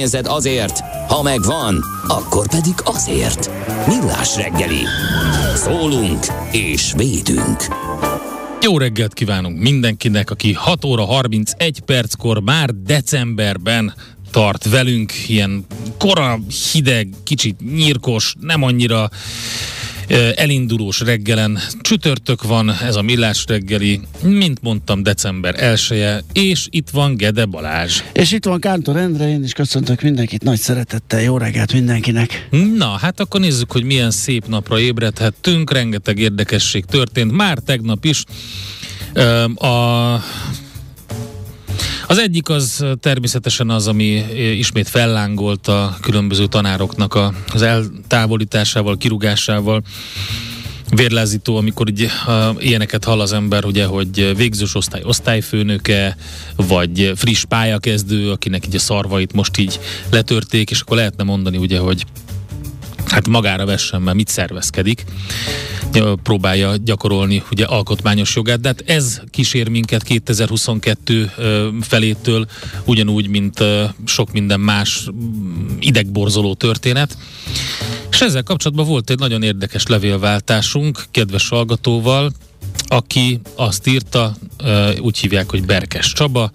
pénzed azért, ha megvan, akkor pedig azért. Millás reggeli. Szólunk és védünk. Jó reggelt kívánunk mindenkinek, aki 6 óra 31 perckor már decemberben tart velünk, ilyen kora, hideg, kicsit nyírkos, nem annyira elindulós reggelen. Csütörtök van, ez a millás reggeli, mint mondtam, december 1 és itt van Gede Balázs. És itt van Kántor Endre, én is köszöntök mindenkit nagy szeretettel, jó reggelt mindenkinek. Na, hát akkor nézzük, hogy milyen szép napra ébredhettünk, rengeteg érdekesség történt, már tegnap is. A az egyik az természetesen az, ami ismét fellángolt a különböző tanároknak a, az eltávolításával, kirugásával vérlázító, amikor így, uh, ilyeneket hall az ember, ugye, hogy végzős osztály osztályfőnöke, vagy friss pályakezdő, akinek így a szarvait most így letörték, és akkor lehetne mondani, ugye, hogy hát magára vessen, mert mit szervezkedik, próbálja gyakorolni ugye alkotmányos jogát, de hát ez kísér minket 2022 felétől, ugyanúgy, mint sok minden más idegborzoló történet. És ezzel kapcsolatban volt egy nagyon érdekes levélváltásunk kedves hallgatóval, aki azt írta, úgy hívják, hogy Berkes Csaba,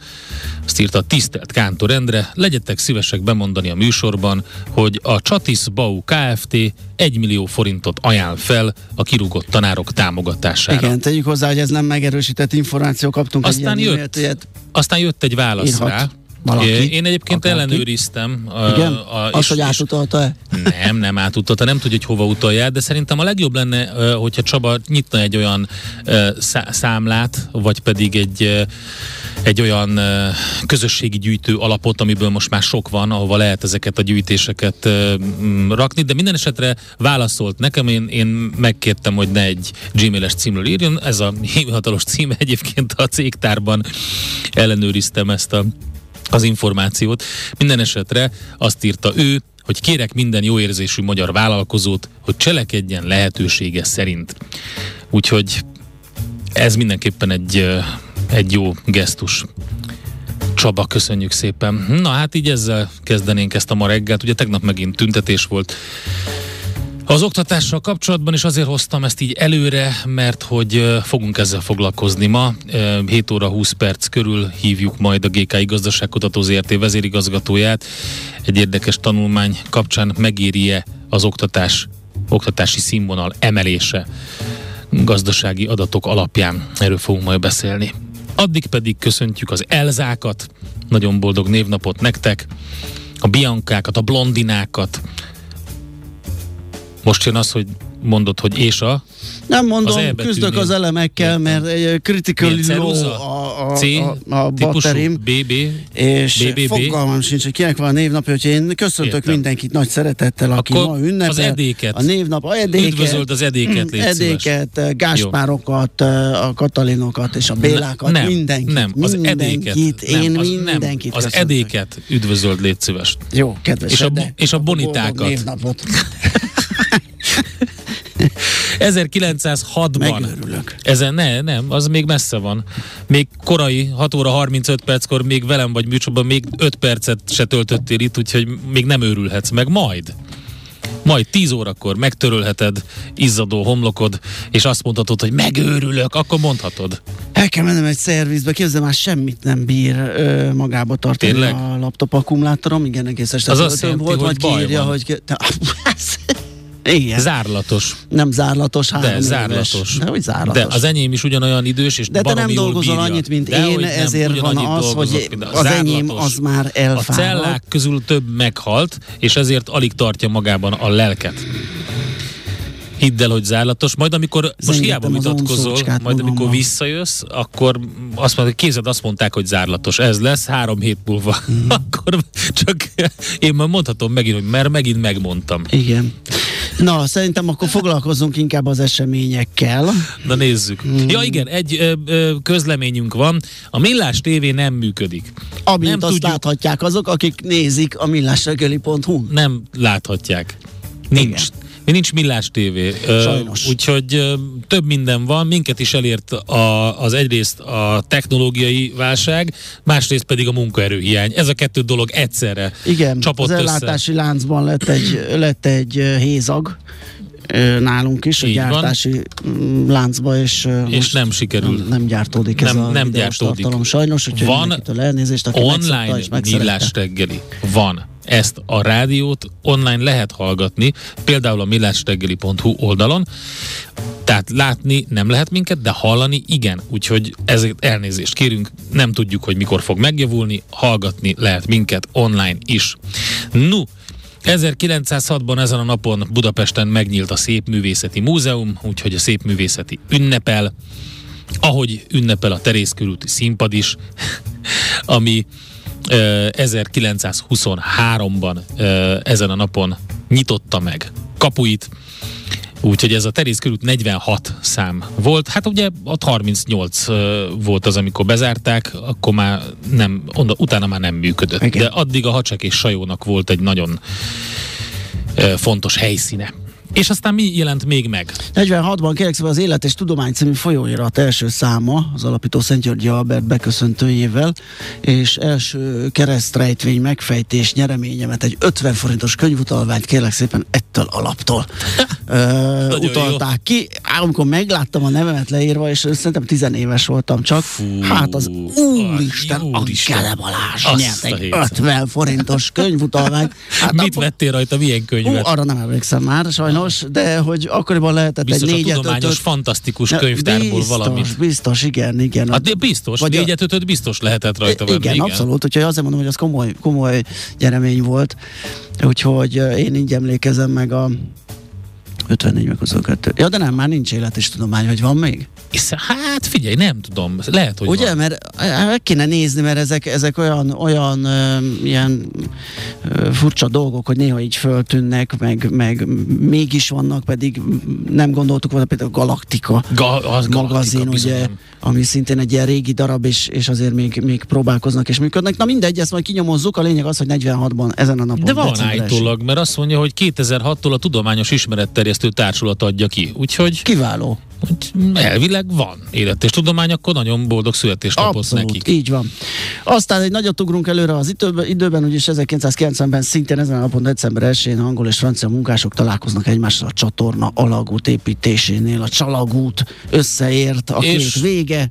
azt írta tisztelt Kántor Endre, legyetek szívesek bemondani a műsorban, hogy a Csatis Bau Kft. 1 millió forintot ajánl fel a kirúgott tanárok támogatására. Igen, tegyük hozzá, hogy ez nem megerősített információ, kaptunk aztán egy jött, ilyet, aztán jött egy válasz írhat. rá, valaki? Én egyébként akárki? ellenőriztem. A, Igen? A, Azt, hogy átutalta-e? Nem, nem átutalta, nem tudja, hogy hova utalja de szerintem a legjobb lenne, hogyha Csaba nyitna egy olyan számlát, vagy pedig egy egy olyan közösségi gyűjtő alapot, amiből most már sok van, ahova lehet ezeket a gyűjtéseket rakni, de minden esetre válaszolt nekem, én, én megkértem, hogy ne egy gmail-es címről írjon, ez a hivatalos cím egyébként a cégtárban ellenőriztem ezt a az információt. Minden esetre azt írta ő, hogy kérek minden jó érzésű magyar vállalkozót, hogy cselekedjen lehetősége szerint. Úgyhogy ez mindenképpen egy, egy jó gesztus. Csaba, köszönjük szépen. Na hát így ezzel kezdenénk ezt a ma reggelt. Ugye tegnap megint tüntetés volt az oktatással kapcsolatban is azért hoztam ezt így előre, mert hogy fogunk ezzel foglalkozni ma. 7 óra 20 perc körül hívjuk majd a GKI Gazdaságkutató ZRT vezérigazgatóját. Egy érdekes tanulmány kapcsán megéri-e az oktatás, oktatási színvonal emelése gazdasági adatok alapján. Erről fogunk majd beszélni. Addig pedig köszöntjük az Elzákat, nagyon boldog névnapot nektek, a Biankákat, a Blondinákat, most jön az, hogy mondod, hogy és a? Nem mondom, az küzdök az elemekkel, mert egy critical low a, a, C, a, a batterim, BB, és BBB. fogalmam sincs, hogy kinek van a névnapja, hogy én köszöntök Értem. mindenkit nagy szeretettel, aki Akkor ma ünnepel. Az edéket. A névnap, a edéket. Üdvözöld az edéket, légy Edéket, szíves. Gáspárokat, a Katalinokat és a Bélákat, nem, mindenkit. Nem, az edéket. Én nem, az, mindenkit nem, Az edéket üdvözöld, légy szíves. Jó, kedves. És a, és a bonitákat. Névnapot. 1906-ban. Megőrülök. Ezen ne, nem, az még messze van. Még korai, 6 óra 35 perckor még velem vagy műsorban még 5 percet se töltöttél itt, úgyhogy még nem őrülhetsz meg. Majd. majd 10 órakor megtörölheted izzadó homlokod, és azt mondhatod, hogy megőrülök, akkor mondhatod. El kell mennem egy szervizbe, képzeld már semmit nem bír ö, magába tartani Tényleg? a laptop akkumulátorom, igen, egész este Az azt jelenti, hogy baj kiírja, van. hogy... ke- Te- igen. Zárlatos. nem zárlatos, három De éves. zárlatos. De hogy zárlatos. De az enyém is ugyanolyan idős, és De te nem dolgozol bírja. annyit, mint Dehogy én, nem, ezért van az, hogy a az enyém az már A elfáradt. cellák közül több meghalt, és ezért alig tartja magában a lelket. Hidd el, hogy zárlatos, majd amikor, most hiába vitatkozol, majd amikor magammal. visszajössz, akkor azt mondod, kézed azt mondták, hogy zárlatos, ez lesz három hét múlva. Mhm. akkor csak én már mondhatom megint, hogy mert megint megmondtam. Igen. Na, szerintem akkor foglalkozzunk inkább az eseményekkel. Na nézzük. Hmm. Ja igen, egy ö, ö, közleményünk van. A Millás TV nem működik. Amint Nem azt tudjuk. láthatják azok, akik nézik a millásregeli.hu. Nem láthatják. Nincs. Igen. Mi nincs Millás TV. Ö, Sajnos. Úgyhogy több minden van, minket is elért a, az egyrészt a technológiai válság, másrészt pedig a munkaerőhiány. Ez a kettő dolog egyszerre Igen, csapott az össze. ellátási láncban lett egy, lett egy hézag nálunk is, a Így van. gyártási mm, láncba, és, És nem sikerül. Nem, nem gyártódik ez Nem- a nem gyártódik. tartalom sajnos, úgyhogy Van elnézést, aki online millás reggeli. Van. Ezt a rádiót online lehet hallgatni, például a millásreggeli.hu oldalon. Tehát látni nem lehet minket, de hallani igen. Úgyhogy ezért elnézést kérünk, nem tudjuk, hogy mikor fog megjavulni, hallgatni lehet minket online is. No, 1906-ban ezen a napon Budapesten megnyílt a Szépművészeti Múzeum, úgyhogy a Szépművészeti ünnepel, ahogy ünnepel a Terészkörúti színpad is, ami 1923-ban ö, ezen a napon nyitotta meg kapuit, Úgyhogy ez a Terész körül 46 szám volt. Hát ugye ott 38 ö, volt az, amikor bezárták, akkor már nem, onda, utána már nem működött. Igen. De addig a Hacsek és Sajónak volt egy nagyon fontos helyszíne. És aztán mi jelent még meg? 46-ban kérlek szépen az Élet és Tudomány című folyóirat első száma, az alapító Szent Györgyi Albert beköszöntőjével, és első keresztrejtvény megfejtés nyereményemet egy 50 forintos könyvutalványt kérlek szépen ettől alaptól ö, jó. utalták ki. Á, Amikor megláttam a nevemet leírva, és szerintem tizenéves voltam csak, Fú, hát az úristen, a. Gele Balázs nyert egy héten. 50 forintos könyvutalványt. Hát Mit abban- vettél rajta, milyen Ú, könyvet? arra nem emlékszem már, sajnos, de hogy akkoriban lehetett Biztos egy a négyet, tudományos, ötöt, fantasztikus Ja, könyvtárból biztos, valamit. Biztos, igen, igen. Hát de biztos, Vagy négyet, ötöt biztos lehetett rajta venni. igen, abszolút, úgyhogy azért mondom, hogy az komoly, komoly nyeremény volt, úgyhogy ö, én így emlékezem meg a 54 meg 22. Ja, de nem, már nincs élet és tudomány, hogy van még? És, hát figyelj, nem tudom, lehet, hogy Ugye, van. mert eh, meg kéne nézni, mert ezek, ezek olyan, olyan ö, ilyen ö, furcsa dolgok, hogy néha így föltűnnek, meg, meg mégis vannak, pedig nem gondoltuk volna például Galaktika Ga- az magazin, Galaktika, ugye, bizony. ami szintén egy ilyen régi darab, és, és azért még, még próbálkoznak és működnek. Na mindegy, ezt majd kinyomozzuk, a lényeg az, hogy 46-ban ezen a napon. De van állítólag, mert azt mondja, hogy 2006-tól a Tudományos Ismeretterjesztő Társulat adja ki. Úgyhogy Kiváló. Elvileg van élet és tudomány, akkor nagyon boldog születésnapot nekik. így van. Aztán egy nagyot ugrunk előre az időben, időben úgyis 1990-ben szintén ezen a napon december 1-én angol és francia munkások találkoznak egymással a csatorna alagút építésénél. A csalagút összeért, a És vége.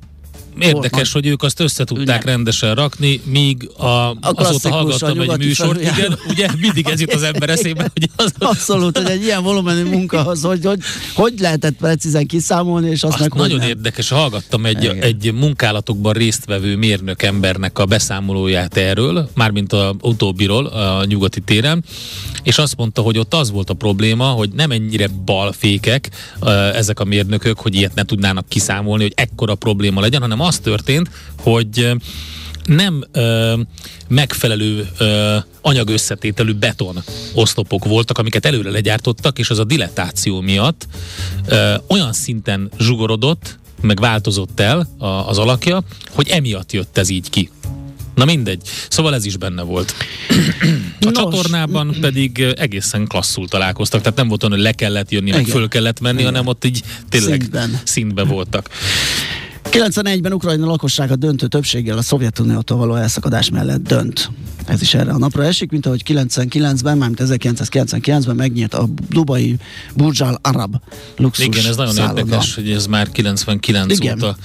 Érdekes, hogy ők azt össze tudták Ünnep. rendesen rakni, míg a, azóta a hallgattam egy műsort, felüljáró. igen, ugye mindig ez jut az ember eszébe, hogy az, Abszolút, hogy egy ilyen volumenű munka az, hogy, hogy hogy lehetett precízen kiszámolni, és azt, Azt meg nagyon nem. érdekes, hallgattam egy, Igen. egy munkálatokban résztvevő mérnök embernek a beszámolóját erről, mármint a utóbbiról a nyugati téren, és azt mondta, hogy ott az volt a probléma, hogy nem ennyire balfékek ezek a mérnökök, hogy ilyet ne tudnának kiszámolni, hogy ekkora probléma legyen, hanem az történt, hogy nem ö, megfelelő ö, anyagösszetételű beton oszlopok voltak, amiket előre legyártottak, és az a dilettáció miatt ö, olyan szinten zsugorodott, meg változott el a, az alakja, hogy emiatt jött ez így ki. Na mindegy. Szóval ez is benne volt. A Nos. csatornában pedig egészen klasszul találkoztak, tehát nem volt olyan, hogy le kellett jönni, meg Igen. föl kellett menni, Igen. hanem ott így tényleg Szintben. szintbe voltak. 91-ben Ukrajna lakossága döntő többséggel a Szovjetuniótól való elszakadás mellett dönt. Ez is erre a napra esik, mint ahogy 99-ben, mármint 1999-ben megnyílt a Dubai Burj Al Arab luxus Igen, ez nagyon szálloda. érdekes, hogy ez már 99 Igen. óta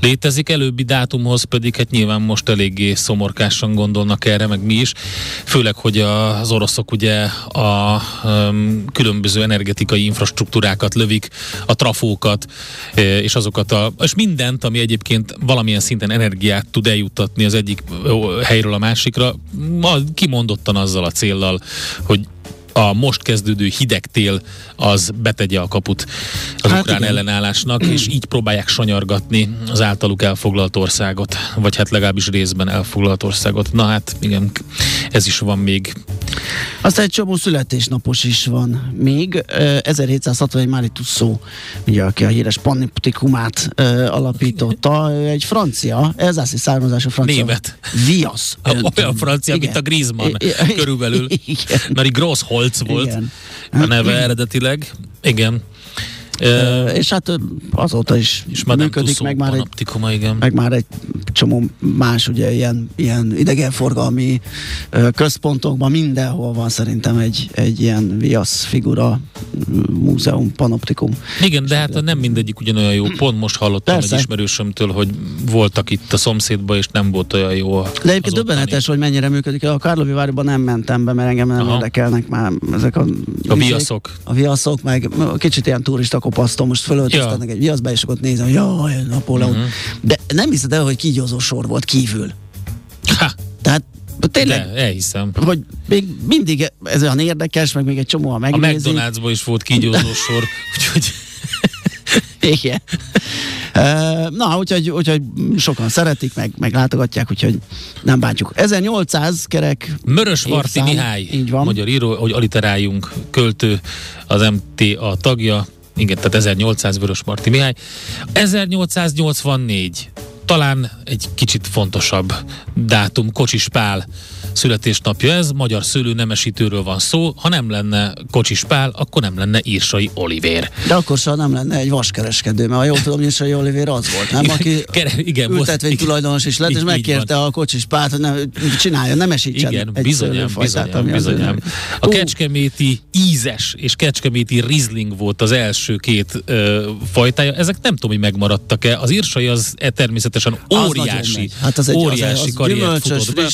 létezik. Előbbi dátumhoz pedig hát nyilván most eléggé szomorkásan gondolnak erre, meg mi is. Főleg, hogy az oroszok ugye a um, különböző energetikai infrastruktúrákat lövik, a trafókat, és azokat a, és mindent, ami egyébként valamilyen szinten energiát tud eljuttatni az egyik helyről a másikra, kimondottan azzal a céllal, hogy a most kezdődő hideg tél az betegye a kaput az Hát ukrán igen. ellenállásnak, és így próbálják sanyargatni az általuk elfoglalt országot, vagy hát legalábbis részben elfoglalt országot. Na hát igen, ez is van még. Aztán egy csomó születésnapos is van még. Ö, 1761 Mári Tussauds, ugye, aki a híres panoptikumát ö, alapította, egy francia, elzászi származású francia. Német. Viasz. Olyan francia, mint a Griezmann I- körülbelül. Igen. Mert egy Grossholz volt Igen. a neve eredetileg. Igen. Ö, és hát azóta is és működik, meg már egy igen. meg már egy csomó más ugye ilyen, ilyen idegenforgalmi központokban mindenhol van szerintem egy, egy ilyen viasz figura, múzeum, panoptikum. Igen, de hát nem mindegyik ugyanolyan jó. Pont most hallottam Persze. egy ismerősömtől, hogy voltak itt a szomszédban, és nem volt olyan jó. a- De egyébként döbbenetes, hogy mennyire működik. A Karlovi városban nem mentem be, mert engem nem Aha. érdekelnek már ezek a... A viaszok. A viaszok, meg kicsit ilyen turista kopasztom, most fölöltöztetnek Ja. egy viaszbe, és akkor ott nézem, jaj, Napóleon. Mhm. De nem hiszed el, hogy kígyózó sor volt kívül. Ha, Tehát tényleg, de, elhiszem. hogy még mindig ez olyan érdekes, meg még egy csomó a A megnézi. McDonald'sban is volt kígyózó sor, úgyhogy Igen. Na, úgyhogy, úgyhogy sokan szeretik, meg, meg látogatják, úgyhogy nem bántjuk. 1800 kerek Mörösvarti évszám, Mihály, Így van. magyar író, hogy aliteráljunk, költő, az MTA tagja, igen, tehát 1800 Vörösmarty Mihály. 1884, talán egy kicsit fontosabb dátum, Kocsis Pál születésnapja ez, magyar szőlőnemesítőről van szó, ha nem lenne Kocsis Pál, akkor nem lenne Írsai Olivér. De akkor sem nem lenne egy vaskereskedő, mert ha jól tudom, Nyisai Olivér az volt, nem? Aki Kere- igen, ültetvény igen. tulajdonos is lett, és megkérte a kocsis párt, hogy nem, csinálja, nem esítsen Igen, egy bizonyám, bizonyám, az bizonyám. A Ú, kecskeméti ízes és kecskeméti rizling volt az első két ö, fajtája. Ezek nem tudom, hogy megmaradtak-e. Az írsai az e, természetesen az óriási, megy. Hát az egy, óriási az, az karriert gyümölcsös futott be.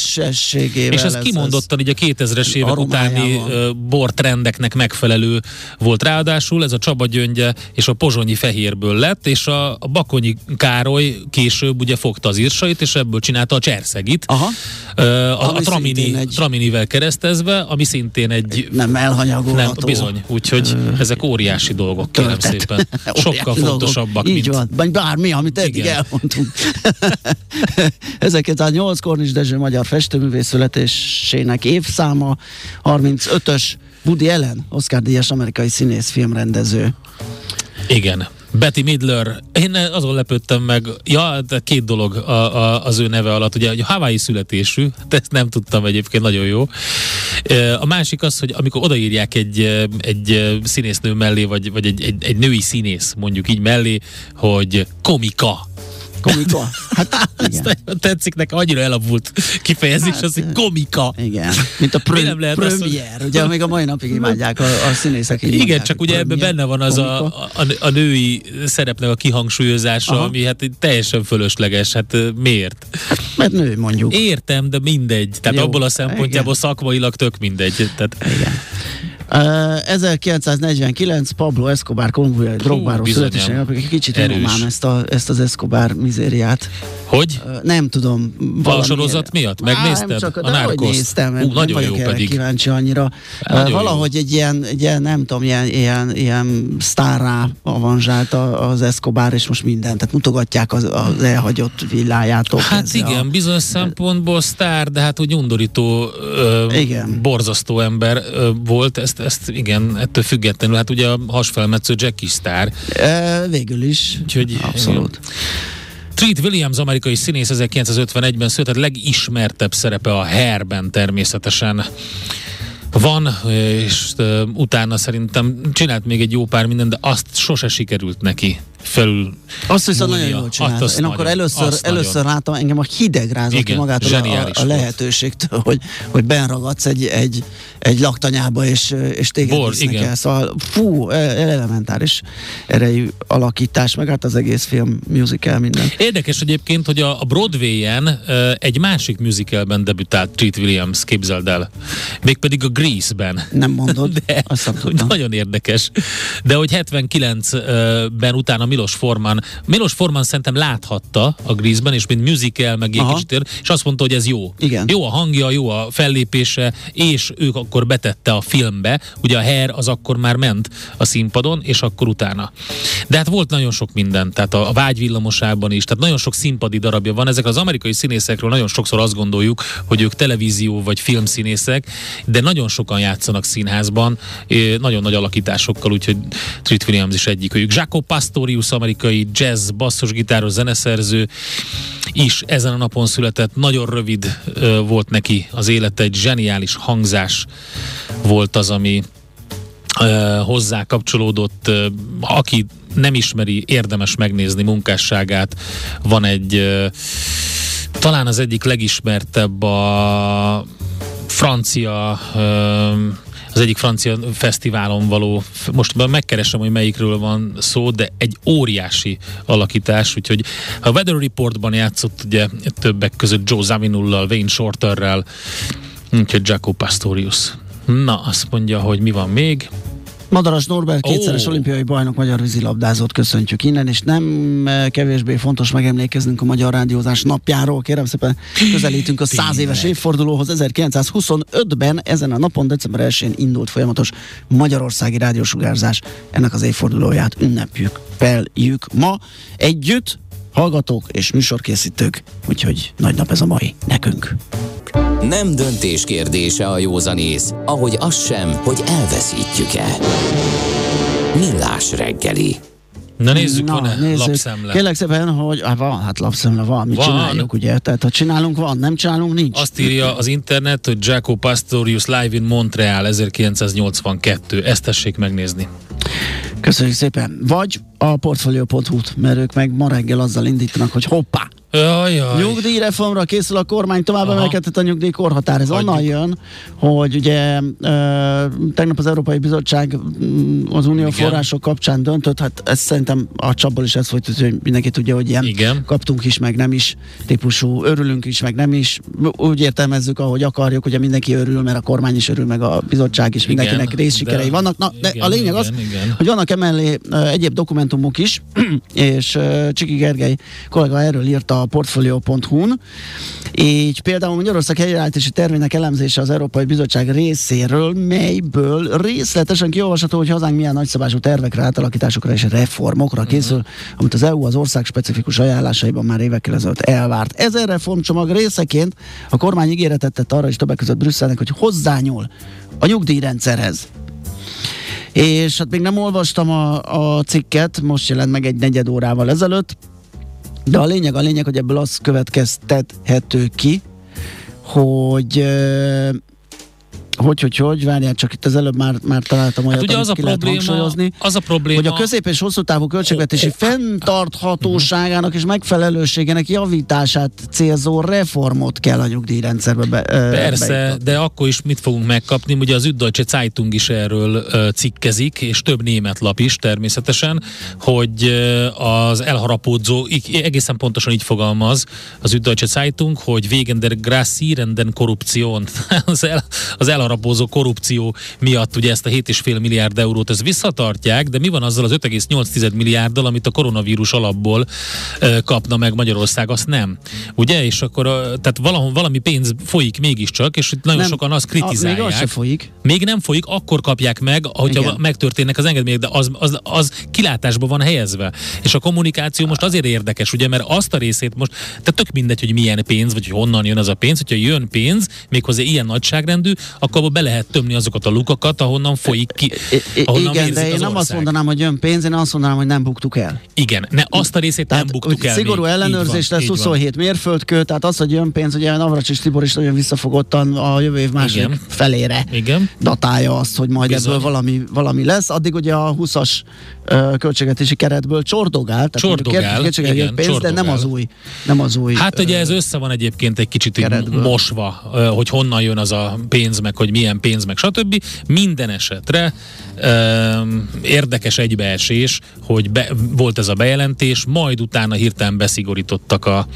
Frissességével. És ez kimondottan így a 2000-es évek utáni aromájával. ö, bortrendeknek megfelelő volt ráadásul, ez a Csaba gyöngye és a pozsonyi fehérből lett, és a, a Bakonyi Károly később ugye fogta az írsait, és ebből csinálta a cserszegit. Aha. A, a Ami Tramini, egy- Traminivel keresztezve, ami szintén egy Nem elhanyagolható. nem, bizony. Úgyhogy ezek óriási dolgok, kérem töltet. szépen. Sokkal fontosabbak. Így mint... van, vagy bármi, amit eddig Igen. elmondtunk. 1908 Kornis Dezső magyar festőművész születésének évszáma, 35-ös Woody Allen, Oscar díjas amerikai színész filmrendező. Igen. Betty Midler, én azon lepődtem meg, ja, de két dolog a, a, az ő neve alatt, ugye, hogy Hawaii születésű, de ezt nem tudtam egyébként, nagyon jó. A másik az, hogy amikor odaírják egy, egy színésznő mellé, vagy, vagy egy, egy, egy női színész, mondjuk így mellé, hogy komika. Komika. Hát, Ezt igen. nagyon tetszik nekem, annyira elavult kifejezés, Hát, az, hogy komika. Igen, mint a Mi nem lehet azt, premier, ugye még a mai napig imádják a, a színészek. Igen, mondják, csak ugye ebben premier, benne van az a, a, a női szerepnek a kihangsúlyozása, Aha. ami hát teljesen fölösleges. Hát miért? Mert nő mondjuk. Értem, de mindegy. Tehát Jó, abból a szempontjából szakmailag tök mindegy. Tehát Igen. Uh, 1949 Pablo Escobar drogbáról bizonyám. születésének, kicsit unalmám ezt, a, ezt az Escobar mizériát. hogy? Uh, nem tudom. A sorozat miatt? Á, Megnézted? nem csak, A néztem, Ú, nagyon jó pedig. kíváncsi annyira. Nagyon Uh, jó. valahogy egy ilyen, egy ilyen, nem tudom, ilyen, ilyen, ilyen sztárrá avanzsált az Escobar, és most mindent, tehát mutogatják az, az elhagyott villájától. Hát igen, A, bizonyos szempontból sztár, de hát úgy undorító, ö, Igen. borzasztó ember ö, volt, ezt, ezt igen, ettől függetlenül, hát ugye a hasfelmetsző Jackie sztár, uh, végül is. Úgyhogy, Abszolút. Treat Williams, amerikai színész 1951-ben született, legismertebb szerepe a Hairben természetesen. Van, és utána szerintem csinált még egy jó pár mindent, de azt sose sikerült neki felül Azt viszont múlnia. nagyon jól csinálta. Azt Én akkor nagyon, először, azt először nagyon. láttam, engem a hideg rázott ki Igen, magától a, a, lehetőségtől, hogy, hogy benragadsz egy, egy, egy laktanyába, és, és téged Bor, visznek igen. el. Szóval fú, e- elementáris erejű alakítás, meg hát az egész film, musical, minden. Érdekes egyébként, hogy a Broadway-en egy másik musicalben debütált Treat Williams, képzeld el. Mégpedig a Grease-ben. Nem mondod? De, Azt nem tudtam. nagyon érdekes. De hogy 79-ben utána Milos Forman, Milos Forman szerintem láthatta a Grease-ben, és mint musical, meg Aha. kicsit, ér- és azt mondta, hogy ez jó. Igen. Jó a hangja, jó a fellépése, és ők akkor betette a filmbe, ugye a Hair az akkor már ment a színpadon, és akkor utána. De hát volt nagyon sok minden, tehát a, a vágyvillamosában is, tehát nagyon sok színpadi darabja van. Ezek az amerikai színészekről nagyon sokszor azt gondoljuk, hogy ők televízió vagy filmszínészek, de nagyon sokan játszanak színházban, eh, nagyon nagy alakításokkal, úgyhogy Treat Williams is egyik őjük. Jaco Pastorius, amerikai jazz, basszusgitáros, zeneszerző, is ezen a napon született. Nagyon rövid ö, volt neki az élete, egy zseniális hangzás volt az, ami ö, hozzá kapcsolódott. Ö, aki nem ismeri, érdemes megnézni munkásságát. Van egy ö, talán az egyik legismertebb a francia ö, az egyik francia fesztiválon való, most megkeresem, hogy melyikről van szó, de egy óriási alakítás, úgyhogy a Weather Reportban játszott ugye többek között Joe Zawinul-lal, Wayne Shorterrel, úgyhogy Jaco Pastorius. Na, azt mondja, hogy mi van még. Madaras Norbert, kétszeres Ó. olimpiai bajnok, magyar vízilabdázót köszöntjük innen, és nem eh, kevésbé fontos megemlékeznünk a Magyar Rádiózás napjáról. Kérem szépen, közelítünk a száz éves évfordulóhoz. 1925-ben ezen a napon, december 1-én indult folyamatos magyarországi rádiósugárzás. Ennek az évfordulóját ünnepjük, peljük ma együtt, hallgatók és műsorkészítők, úgyhogy nagy nap ez a mai nekünk. Nem döntés kérdése a józanész, ahogy az sem, hogy elveszítjük-e. Millás reggeli. Na nézzük, van-e lapszemle? Kérlek szépen, hogy hát van, hát lapszemle van, mit Van. csináljuk, ugye? Tehát ha csinálunk, van, nem csinálunk, nincs. Azt írja az internet, hogy Jaco Pastorius Live in Montreal 1982. Ezt tessék megnézni. Köszönjük szépen. Vagy a portfolio.hu-t, mert ők meg ma reggel azzal indítanak, hogy hoppá, Jaj, Nyugdíjreformra készül a kormány, tovább Aha. emelkedett a nyugdíjkorhatár. Ez Hagyjuk. onnan jön, hogy ugye ö, tegnap az Európai Bizottság az unió Igen. források kapcsán döntött, hát ez szerintem a csapból is ez folyt, hogy mindenki tudja, hogy ilyen Igen. kaptunk is, meg nem is típusú, örülünk is, meg nem is. Úgy értelmezzük, ahogy akarjuk, ugye mindenki örül, mert a kormány is örül, meg a bizottság is, Igen, mindenkinek részsikerei vannak. Na, de igen, a lényeg az, igen, igen. hogy vannak emellé egyéb dokumentumok is, és Csiki Gergely kollega erről írta a portfolio.hu-n, így például Magyarország helyreállítási tervének elemzése az Európai Bizottság részéről, melyből részletesen kiolvasható, hogy hazánk milyen nagyszabású tervekre, átalakításokra és reformokra Mhm. készül, amit az EU az ország specifikus ajánlásaiban már évekkel ezelőtt elvárt. Ezen reformcsomag részeként a kormány ígéretet tett arra is többek között Brüsszelnek, hogy hozzányúl a nyugdíjrendszerhez. És hát még nem olvastam a, a cikket, most jelent meg egy negyed órával ezelőtt, de a lényeg, a lényeg, hogy ebből az következtethető ki, hogy hogy, hogy, hogy, várjál, csak itt az előbb már, már találtam olyat, Hát ugye az a, ki lehet probléma, hangsúlyozni, az a probléma, hogy a közép- és hosszú távú költségvetési fenntarthatóságának és megfelelőségének javítását célzó reformot kell a nyugdíjrendszerbe be, Persze, beiktatni. de akkor is mit fogunk megkapni? Ugye az Üddeutsche Zeitung is erről cikkezik, és több német lap is természetesen, hogy az elharapódzó, egészen pontosan így fogalmaz az Üddeutsche Zeitung, hogy wegen der grassierenden Korruption, az, el, az elharapózó korrupció miatt ugye ezt a 7,5 milliárd eurót ezt visszatartják, de mi van azzal az 5,8 milliárddal, amit a koronavírus alapból ö, kapna meg Magyarország, azt nem. Ugye? És akkor ö, tehát valahol valami pénz folyik mégiscsak, és itt nagyon Nem, sokan azt a- Még kritizálják. az se folyik. Még nem folyik, akkor kapják meg, hogyha Igen. megtörténnek az engedmények, de az, az, az kilátásba van helyezve. És a kommunikáció most azért érdekes, ugye, mert azt a részét most, tehát tök mindegy, hogy milyen pénz, vagy hogy honnan jön az a pénz, hogyha jön pénz, méghozzá ilyen nagyságrendű, akkor abba be lehet tömni azokat a lukakat, ahonnan folyik ki. Ahonnan igen, de én az nem azt ország. mondanám, hogy jön pénz, én azt mondanám, hogy nem buktuk el. Igen, ne, azt a részét Tehát nem buktuk el. szigorú még. ellenőrzés van, lesz így van. 27 mérföldkő, tehát az, hogy jön pénz, ugye Navracsis Tibor is nagyon visszafogottan a jövő év második Igen. felére Igen. datálja azt, hogy majd Bizony. ebből valami, valami lesz. Addig ugye a 20-as ö, költségvetési keretből csordogál, tehát Csordogál, igen, jön pénz, de nem csordogál. az új, nem az új. Hát ugye ez össze van egyébként egy kicsit keretből. mosva, hogy honnan jön az a pénz, meg hogy milyen pénz, meg stb. Minden esetre öm, érdekes egybeesés, hogy be, volt ez a bejelentés, majd utána hirtelen beszigorítottak a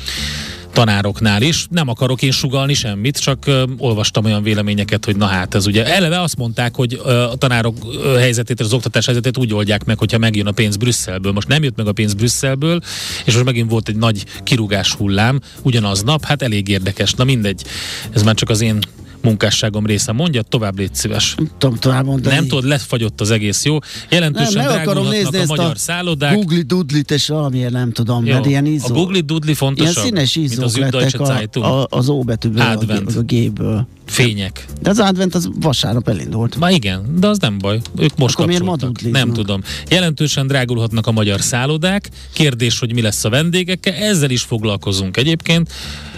tanároknál is. Nem akarok én sugalni semmit, csak ö, olvastam olyan véleményeket, hogy na hát ez ugye eleve azt mondták, hogy ö, a tanárok ö, helyzetét, az oktatás helyzetét úgy oldják meg, hogyha megjön a pénz Brüsszelből. Most nem jött meg a pénz Brüsszelből, és most megint volt egy nagy kirúgás hullám ugyanaz nap, hát elég érdekes. Na mindegy, ez már csak az én munkásságom része. Mondja, tovább légy szíves. nem tudom tovább mondani. Nem tudod, lefagyott az egész, jó? Jelentősen nem, akarom nézni a magyar a szállodák. Google Doodlit, és valamiért nem tudom, Jó, mert ilyen a ízó. Google Ilyen fontosabb, színes mint az lettek a, a, az O betűből, a, Advent. A G-ből. Fények. De az advent az vasárnap elindult. Ma igen, de az nem baj. Ők most Akkor miért ma? Nem tudom. Jelentősen drágulhatnak a magyar szállodák. Kérdés, hogy mi lesz a vendégekkel. Ezzel is foglalkozunk egyébként.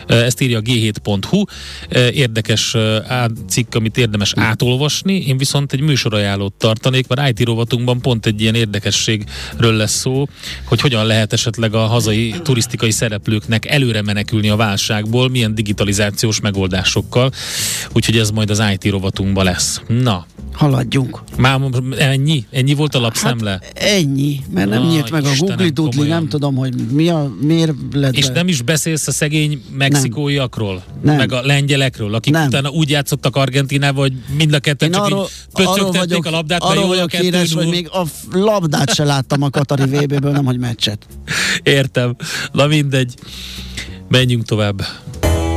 Ezt írja a g7.hu. Érdekes cikk, amit érdemes átolvasni. Én viszont egy műsorajánlót tartanék, mert IT rovatunkban pont egy ilyen érdekességről lesz szó, hogy hogyan lehet esetleg a hazai turisztikai szereplőknek előre menekülni a válságból, milyen digitalizációs megoldásokkal. Úgyhogy ez majd az IT rovatunkban lesz. Na, Haladjunk. már ennyi? Ennyi volt a lapszemle? Hát ennyi, mert nem Na, nyílt meg a Istenem, Google Doodle, nem tudom, hogy mi a, miért lett És be- nem is beszélsz a szegény mexikóiakról? Nem. Meg a lengyelekről, akik Nem. utána úgy játszottak Argentinával, hogy mind a ketten Én csak arról, így arról vagyok, a labdát, arról vagyok híres, hogy még a labdát se láttam a Katari VB-ből, nem hogy meccset. Értem. Na mindegy. Menjünk tovább.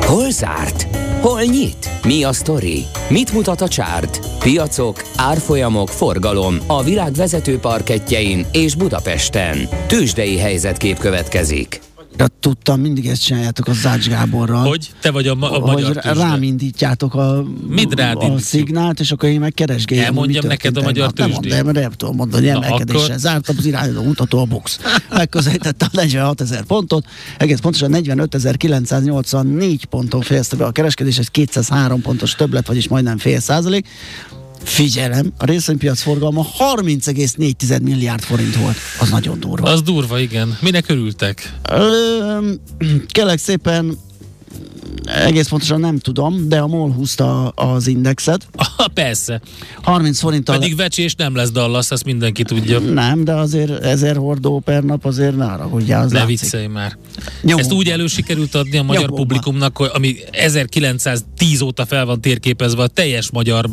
Hol zárt? Hol nyit? Mi a sztori? Mit mutat a csárt? Piacok, árfolyamok, forgalom a világ vezető parketjein és Budapesten. Tősdei helyzetkép következik. De tudtam, mindig ezt csináljátok a Zács Gáborral. Hogy te vagy a, ma- a hogy magyar rá- tőzsde. rám indítjátok a, Mit rád a szignált, és akkor én meg keresgéljem. hogy Elmondjam neked a magyar tegnap. Nem mondom, mert nem tudom mondani, emelkedéssel akkor- zártam az irányadó mutató a box. Megközelítette a 46 ezer pontot, egész pontosan 45.984 ponton fejezte be a kereskedés, ez 203 pontos többlet, vagyis majdnem fél százalék. Figyelem, a részvénypiac forgalma 30,4 milliárd forint volt. Az nagyon durva. Az durva, igen. Minek örültek? Ö, kérlek szépen, egész pontosan nem tudom, de a MOL húzta az indexet. Ah, persze. 30 forinttal... Pedig vecsés nem lesz Dallas, ezt mindenki tudja. Nem, de azért ezer hordó per nap azért ne haragudjál, az Ne viccelj már. Nyomon Ezt úgy elő sikerült adni a magyar Nyomon publikumnak, hogy ami 1910 óta fel van térképezve a teljes magyar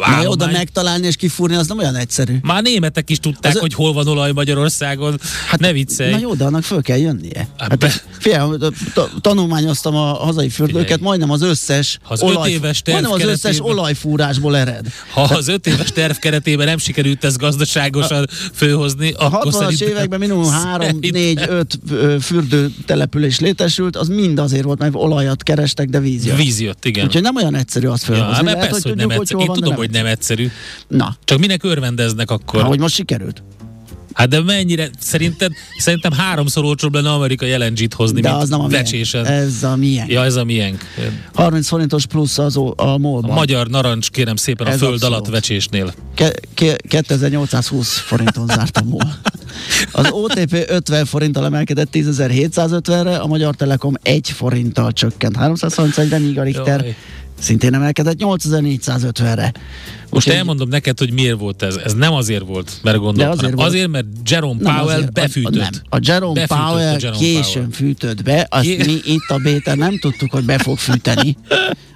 Na állomány. megtalálni és kifúrni az nem olyan egyszerű. Már németek is tudták, Az- hogy hol van olaj Magyarországon. Hát ne viccelj. Na jó, de annak föl kell jönnie. Hát Hát, ta- tanulmányoztam a hazai fürdőket, majdnem az összes Ha az öt éves terv majdnem az összes olajfúrásból ered. Ha az öt éves terv keretében nem sikerült ezt gazdaságosan főhozni, A akkor 60-as szerintem... években minimum 3, szerintem- 4, 5 fürdő település létesült, az mind azért volt, mert olajat kerestek, de víz jött. Víz jött, igen. Úgyhogy nem olyan egyszerű azt Ja, felhozni. hát Lehet, persze, hogy nem tudjuk, egyszerű. hol Én van, tudom, hogy nem egyszerű. Na, Csak minek örvendeznek akkor? ahogy most sikerült. Hát de mennyire, szerinted, szerintem háromszor olcsóbb lenne amerikai LNG-t hozni, De mint az nem a vecsésen. Ez a miénk. Ja, ez a miénk. 30 forintos plusz az o- a A molban. magyar narancs, kérem szépen, a Ez föld abszolút. alatt vecsésnél. Ke- ke- 2820 forinton zárt a MOL. Az OTP 50 forinttal emelkedett 10.750-re, a Magyar Telekom 1 forinttal csökkent 331-re, míg a Richter Jaj. Szintén emelkedett 8450-re. Most Úgyhogy- elmondom neked, hogy miért volt ez. Ez nem azért volt, mert gondoltam, azért hanem volt. azért, mert Jerome Nem Powell azért, befűtött. A, nem. a Jerome Befűtött a Powell Jerome későn Powell. fűtött be, azt Ké- mi itt a Béter nem tudtuk, hogy be fog fűteni.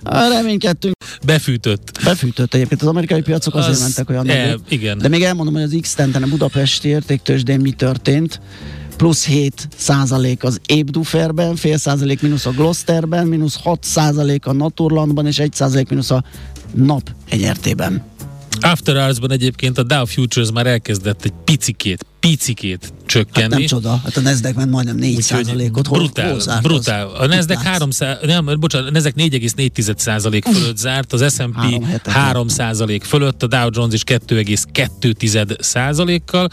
Reménykedtünk, Befűtött. befűtött egyébként. Az amerikai piacok azért Az- mentek olyan e, nagyot. igen. De még elmondom, hogy az x a budapesti értéktősdén mi történt. Plusz 7 százalék az Ébduferben, fél százalék mínusz a Gloucesterben, mínusz 6 százalék a Naturlandban, és 1 százalék mínusz a nap egyertében. After Hours-ban egyébként a Dow Futures már elkezdett egy picikét, picikét Hát csökkenni. nem csoda, hát a Nasdaq ment majdnem 4 ot Hol, brutál, hol zárt brutál. az? A Nasdaq Mit látsz? 3 szá- nem, bocsánat, a Nasdaq 4,4 százalék fölött zárt, az S&P Három hetet. 3 százalék fölött, a Dow Jones is 2,2 százalékkal,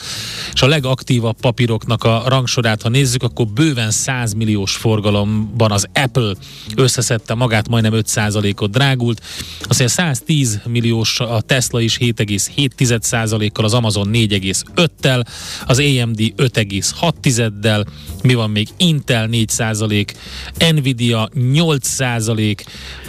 és a legaktívabb papíroknak a rangsorát, ha nézzük, akkor bőven 100 milliós forgalomban az Apple összeszedte magát, majdnem 5 százalékot drágult, aztán 110 milliós a Tesla is 7,7 százalékkal, az Amazon 4,5-tel, az AMD 5,6-del, mi van még? Intel 4 százalék, Nvidia 8 százalék,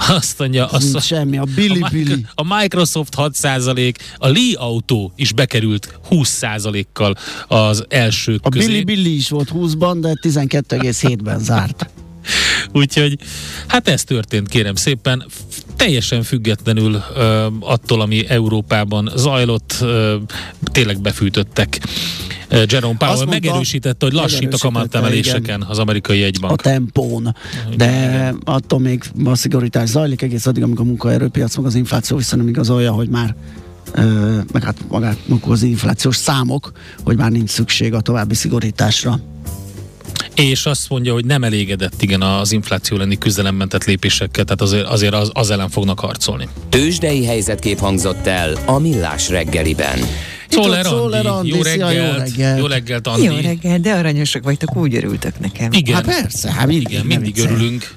azt mondja, azt Nincs semmi, a Billy a, Billy. A Microsoft 6 százalék, a Lee Auto is bekerült 20 százalékkal az első A közé. Billy Billy is volt 20-ban, de 12,7-ben zárt. Úgyhogy hát ez történt kérem szépen, teljesen függetlenül ö, attól, ami Európában zajlott, ö, tényleg befűtöttek. Jerome Powell mondta- megerősítette, hogy lassít a kamatemeléseken az amerikai a egybank. tempón, de attól még a szigorítás zajlik egész addig, amíg a munkaerőpiac meg az infláció nem igazolja, hogy már meg hát magát az inflációs számok, hogy már nincs szükség a további szigorításra. És azt mondja, hogy nem elégedett igen az infláció lenni küzdelemben tett lépésekkel, tehát azért, azért az, az ellen fognak harcolni. Tőzsdei helyzetkép hangzott el a Millás reggeliben. Szóler Andi, Andi, jó szia, jó reggelt, reggelt. jó reggelt Andi. Jó reggel, de aranyosak vagytok, úgy örültök nekem. Igen, Hát persze, hát mindig, igen, mindig örülünk.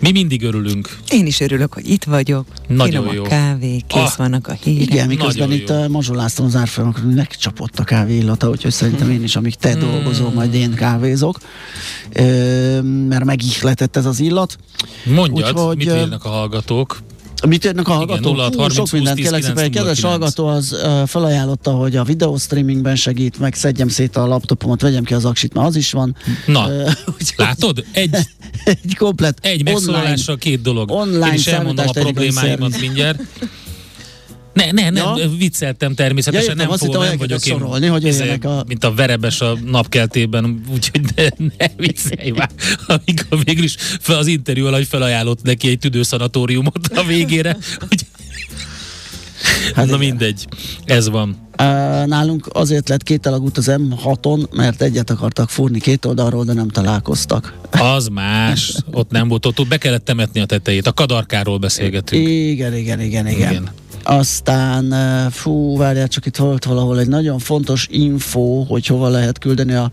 Mi mindig örülünk. Én is örülök, hogy itt vagyok. Nagyon Finom jó. a kávé, kész Ah. vannak a hírek. Igen, miközben Nagyon itt jó. uh, mazsoláztam az árfolyamokra, hogy megcsapott a kávé illata, úgyhogy szerintem én is, amíg te Hmm. dolgozol, majd én kávézok, Ö, mert megihletett ez az illat. Mondjad, Úgyhogy, mit írnak a hallgatók? Mit érnek a hallgatók? 06 Hú, 30 sok mindent 20 kérlek 10 szépen. Egy kedves 909. hallgató az uh, felajánlotta, hogy a videó streamingben segít, meg szedjem szét a laptopomat, vegyem ki az aksit, mert az is van. Na, Ö, úgyhogy látod? Egy, egy komplet egy megszólalással két dolog. online Én is elmondom a problémáimat mindjárt. Ne, ne, nem, Ja. vicceltem természetesen, Ja, értem, nem azt fogom, nem vagyok én, sorolni, hogy izé, jöjjenek a- mint a verebes a napkeltében, úgyhogy ne, ne viccelj már, amikor végül is fel az interjú alatt felajánlott neki egy tüdőszanatóriumot a végére, hogy Hát Na igen. mindegy, ez van. Nálunk azért lett két alagút az M6-on, mert egyet akartak fúrni két oldalról, de nem találkoztak. Az más, ott nem volt, ott, ott be kellett temetni a tetejét. A kadarkáról beszélgetünk. Igen, igen, igen, igen. Igen. Aztán, fú, várjál, csak itt volt valahol egy nagyon fontos info, hogy hova lehet küldeni a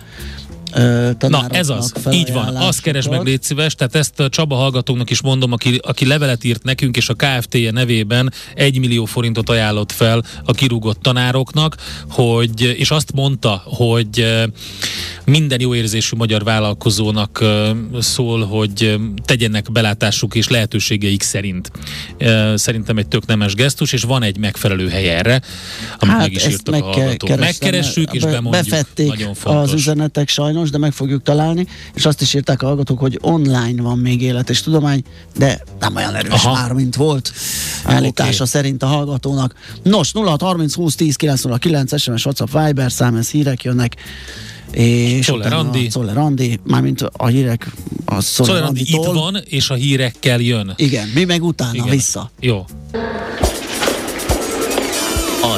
Na ez az, így van, azt keres meg, légy szíves, tehát ezt a Csaba hallgatónak is mondom, aki, aki levelet írt nekünk, és a KFT-je nevében 1 millió forintot ajánlott fel a kirúgott tanároknak, hogy, és azt mondta, hogy minden jó érzésű magyar vállalkozónak szól, hogy tegyenek belátásuk és lehetőségeik szerint. Szerintem egy tök nemes gesztus, és van egy megfelelő hely erre, amit meg is Hát írtak meg a hallgatók. Megkeressük és be- bemondjuk. Befették Nagyon fontos. az üzenetek sajnos, de meg fogjuk találni, és azt is írták a hallgatók, hogy online van még élet és tudomány, de nem olyan erős Aha. már, mint volt állítása Oké. szerint a hallgatónak. Nos, 0630 20 10 909 SMS, WhatsApp, Viber szám, ez hírek jönnek. És Czoller utána Andi. a Czoller Andi, mármint a hírek a Czoller Szóval Andi itt van, és a hírekkel jön. Igen, mi meg utána Igen. vissza. Jó.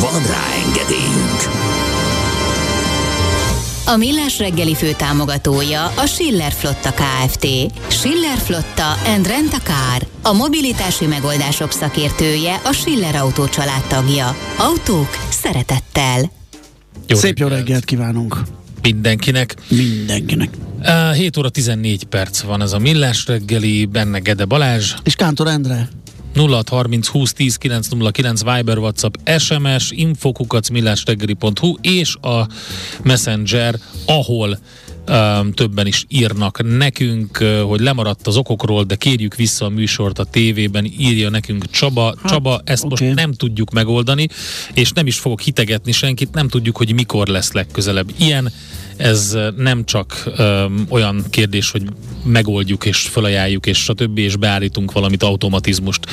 Van rá engedélyünk! A Millás reggeli fő támogatója a Schiller Flotta KFT. Schiller Flotta and Rent a Car. A mobilitási megoldások szakértője a Schiller Autó családtagja. Autók szeretettel. Jó Szép jó reggelt kívánunk mindenkinek. mindenkinek. Uh, 7 óra 14 perc van ez a Millás reggeli, benne Gede Balázs. És Kántor Endre, 0630 20 10 909 Viber, WhatsApp, SMS, infokukac millásreggeli.hu és a Messenger, ahol um, többen is írnak nekünk, uh, hogy lemaradt az okokról, de kérjük vissza a műsort a tévében, írja nekünk Csaba. Hát, Csaba, ezt okay. most nem tudjuk megoldani, és nem is fogok hitegetni senkit, nem tudjuk, hogy mikor lesz legközelebb ilyen ez nem csak um, olyan kérdés, hogy megoldjuk és felajánljuk és stb. és beállítunk valamit automatizmust.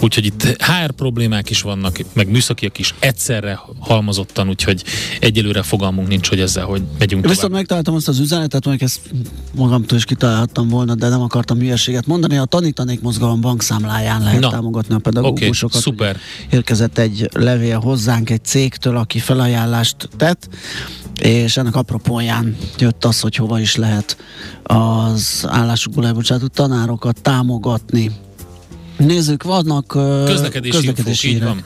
Úgyhogy itt HR problémák is vannak, meg műszakiak is egyszerre halmozottan, úgyhogy egyelőre fogalmunk nincs, hogy ezzel hogy megyünk tovább. Viszont megtaláltam azt az üzenetet, hogy ezt magamtól is kitalálhattam volna, de nem akartam hülyeséget mondani. A tanítanék mozgalom bankszámláján lehet Na. támogatni a pedagógusokat. Okay, szuper. Érkezett egy levél hozzánk egy cégtől, aki felajánlást tett, és ennek apropóján jött az, hogy hova is lehet az állásukból elbocsátott tanárokat támogatni. Nézzük, vannak közlekedési, közlekedési infók, hírek.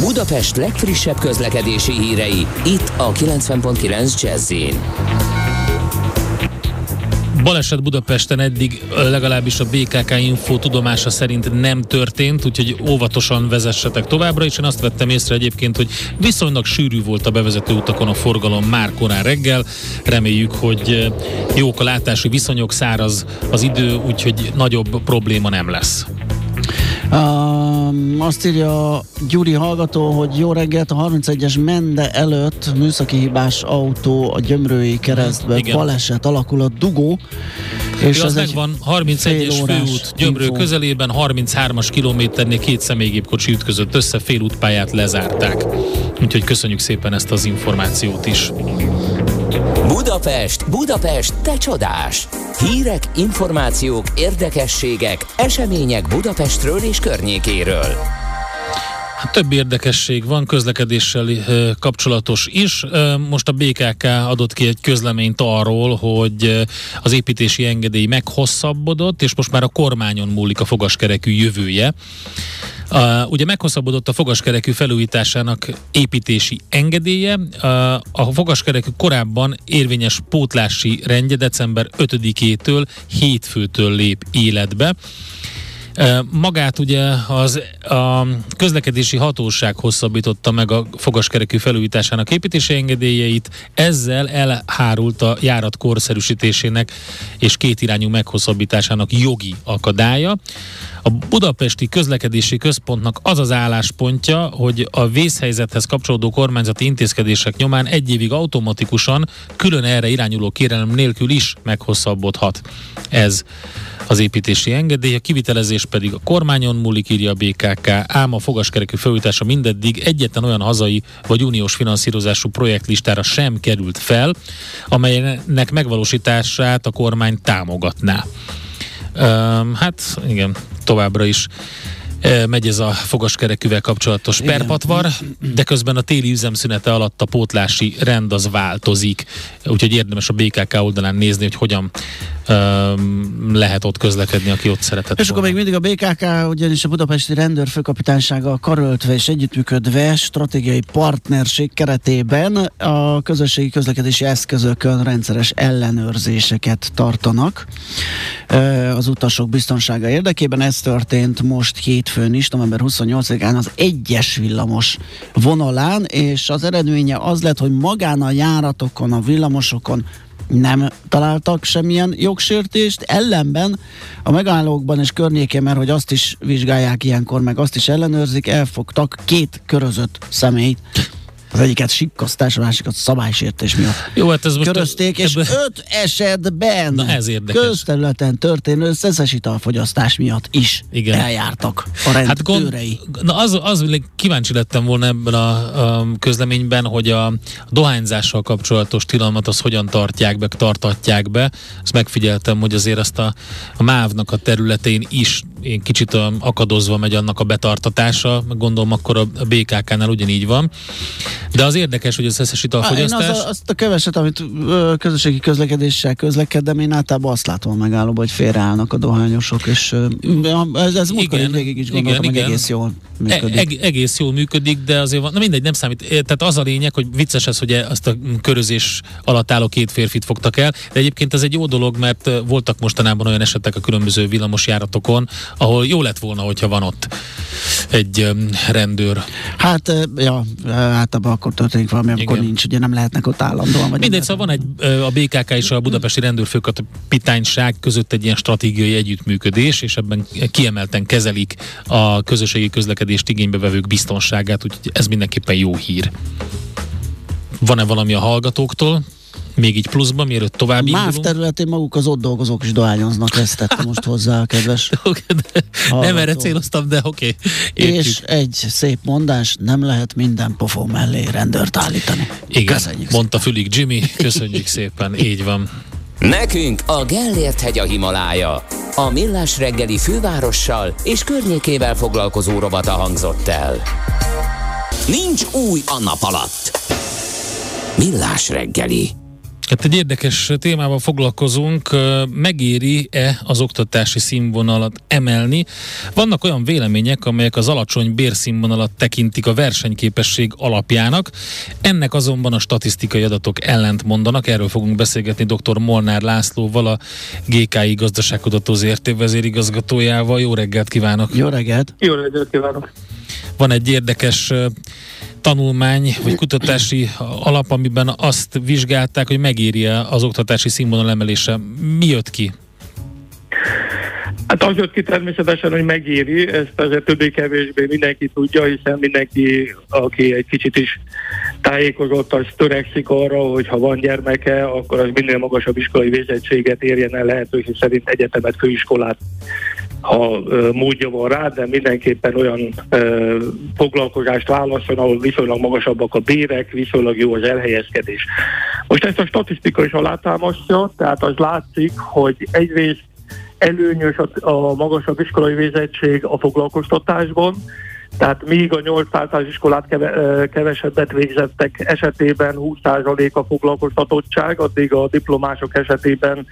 Budapest legfrissebb közlekedési hírei, itt a 90.9 jazz Baleset Budapesten eddig legalábbis a BKK Info tudomása szerint nem történt, úgyhogy óvatosan vezessetek továbbra, és én azt vettem észre egyébként, hogy viszonylag sűrű volt a bevezető utakon a forgalom már korán reggel. Reméljük, hogy jók a látási viszonyok, száraz az idő, úgyhogy nagyobb probléma nem lesz. Um, azt írja Gyuri hallgató, hogy jó reggelt, a 31-es Mende előtt műszaki hibás autó a Gyömrői keresztbe Igen. baleset alakul a dugó. És az, az megvan, 31-es főút Gyömrő info. közelében, 33-as kilométernél két személygépkocsi ütközött össze, félútpályát lezárták. Úgyhogy köszönjük szépen ezt az információt is. Budapest, Budapest, te csodás! Hírek, információk, érdekességek, események Budapestről és környékéről. Hát több érdekesség van, közlekedéssel kapcsolatos is. Most a BKK adott ki egy közleményt arról, hogy az építési engedély meghosszabbodott, és most már a kormányon múlik a fogaskerekű jövője. Uh, ugye meghosszabbodott a fogaskerekű felújításának építési engedélye. Uh, a fogaskerekű korábban érvényes pótlási rendje december 5-től hétfőtől lép életbe. Magát ugye az a közlekedési hatóság hosszabbította meg a fogaskerekű felújításának építési engedélyeit, ezzel elhárult a járat korszerűsítésének és kétirányú meghosszabbításának jogi akadálya. A Budapesti Közlekedési Központnak az az álláspontja, hogy a vészhelyzethez kapcsolódó kormányzati intézkedések nyomán egy évig automatikusan külön erre irányuló kérelem nélkül is meghosszabbodhat. Ez az építési engedély, a kivitelezés pedig a kormányon múlik, írja a BKK, ám a fogaskerekű felújítása mindeddig egyetlen olyan hazai vagy uniós finanszírozású projektlistára sem került fel, amelynek megvalósítását a kormány támogatná. Um, hát igen, továbbra is megy ez a fogaskerekűvel kapcsolatos Igen. perpatvar, de közben a téli üzemszünete alatt a pótlási rend az változik, úgyhogy érdemes a BKK oldalán nézni, hogy hogyan lehet ott közlekedni, aki ott szeretett És volna. akkor még mindig a BKK, ugyanis a Budapesti Rendőrfőkapitánysággal karöltve és együttműködve stratégiai partnerség keretében a közösségi közlekedési eszközökön rendszeres ellenőrzéseket tartanak az utasok biztonsága érdekében. Ez történt most hétfőn is, november 28-án az egyes villamos vonalán, és az eredménye az lett, hogy magán a járatokon, a villamosokon nem találtak semmilyen jogsértést, ellenben a megállókban és környékén, mert hogy azt is vizsgálják ilyenkor, meg azt is ellenőrzik, elfogtak két körözött személyt az egyiket sikkasztás, a másikat szabálysértés miatt. Jó, hát ez most Körözték, és ebbe... öt esetben Na ez érdekes. közterületen történő szeszes italfogyasztás miatt is Igen. eljártak a rendőrei. Hát gond, na az, az kíváncsi lettem volna ebben a, a közleményben, hogy a dohányzással kapcsolatos tilalmat az hogyan tartják be, tartatják be. Ezt megfigyeltem, hogy azért ezt a, a MÁV-nak a területén is én kicsit akadozva megy annak a betartatása, gondolom akkor a BKK-nál ugyanígy van. De az érdekes, hogy az összes italfogyasztás... Én az, azt a keveset, amit ö, közösségi közlekedéssel közlekedem, én általában azt látom a megállóban, hogy félreállnak a dohányosok, és ö, ez, ez igen, végig is gondoltam, igen, igen. egész jól működik. E, egész jól működik, de azért van, na mindegy, nem számít. Tehát az a lényeg, hogy vicces ez, hogy azt a körözés alatt álló két férfit fogtak el, de egyébként ez egy jó dolog, mert voltak mostanában olyan esetek a különböző villamosjáratokon, ahol jó lett volna, hogyha van ott egy rendőr. Hát, ja, hát általában akkor történik valami, amikor Igen. nincs, ugye nem lehetnek ott állandóan. Vagy Mindegy, szóval van egy, ö, a BKK és a Budapesti Rendőrfőkapitányság között egy ilyen stratégiai együttműködés, és ebben kiemelten kezelik a közösségi közlekedést igénybevevők biztonságát, úgyhogy ez mindenképpen jó hír. Van-e valami a hallgatóktól? Még így pluszban, mielőtt tovább MÁV indulunk? területén maguk az ott dolgozók is dohányoznak, ezt tette most hozzá a kedves. Oké, de nem erre céloztam, de oké. Okay. És egy szép mondás, nem lehet minden pofon mellé rendőrt állítani. Igen, Köszönjük mondta Fülig Jimmy, köszönjük szépen, így van. Nekünk a Gellért hegy a Himalája. A Millás reggeli fővárossal és környékével foglalkozó rovata hangzott el. Nincs új a nap alatt. Millás reggeli. Hát egy érdekes témával foglalkozunk, megéri-e az oktatási színvonalat emelni? Vannak olyan vélemények, amelyek az alacsony bérszínvonalat tekintik a versenyképesség alapjának, ennek azonban a statisztikai adatok ellent mondanak, erről fogunk beszélgetni dr. Molnár Lászlóval, a GKI gazdaságkutató ZRT vezérigazgatójával. Jó reggelt kívánok! Jó reggelt! Jó reggelt kívánok! Van egy érdekes tanulmány, vagy kutatási alap, amiben azt vizsgálták, hogy megéri az oktatási színvonal emelése. Mi jött ki? Hát az jött ki természetesen, hogy megéri, ezt azért többé-kevésbé mindenki tudja, hiszen mindenki, aki egy kicsit is tájékozott, az törekszik arra, hogy ha van gyermeke, akkor az minél magasabb iskolai végzettséget érjen el lehetőség szerint egyetemet, főiskolát, ha módja van rá, de mindenképpen olyan ö, foglalkozást válaszol, ahol viszonylag magasabbak a bérek, viszonylag jó az elhelyezkedés. Most ezt a statisztika is alátámasztja, tehát az látszik, hogy egyrészt előnyös a, a magasabb iskolai végzettség a foglalkoztatásban, tehát míg a 8 általános iskolát keve, ö, kevesebbet végzettek esetében 20% a foglalkoztatottság, addig a diplomások esetében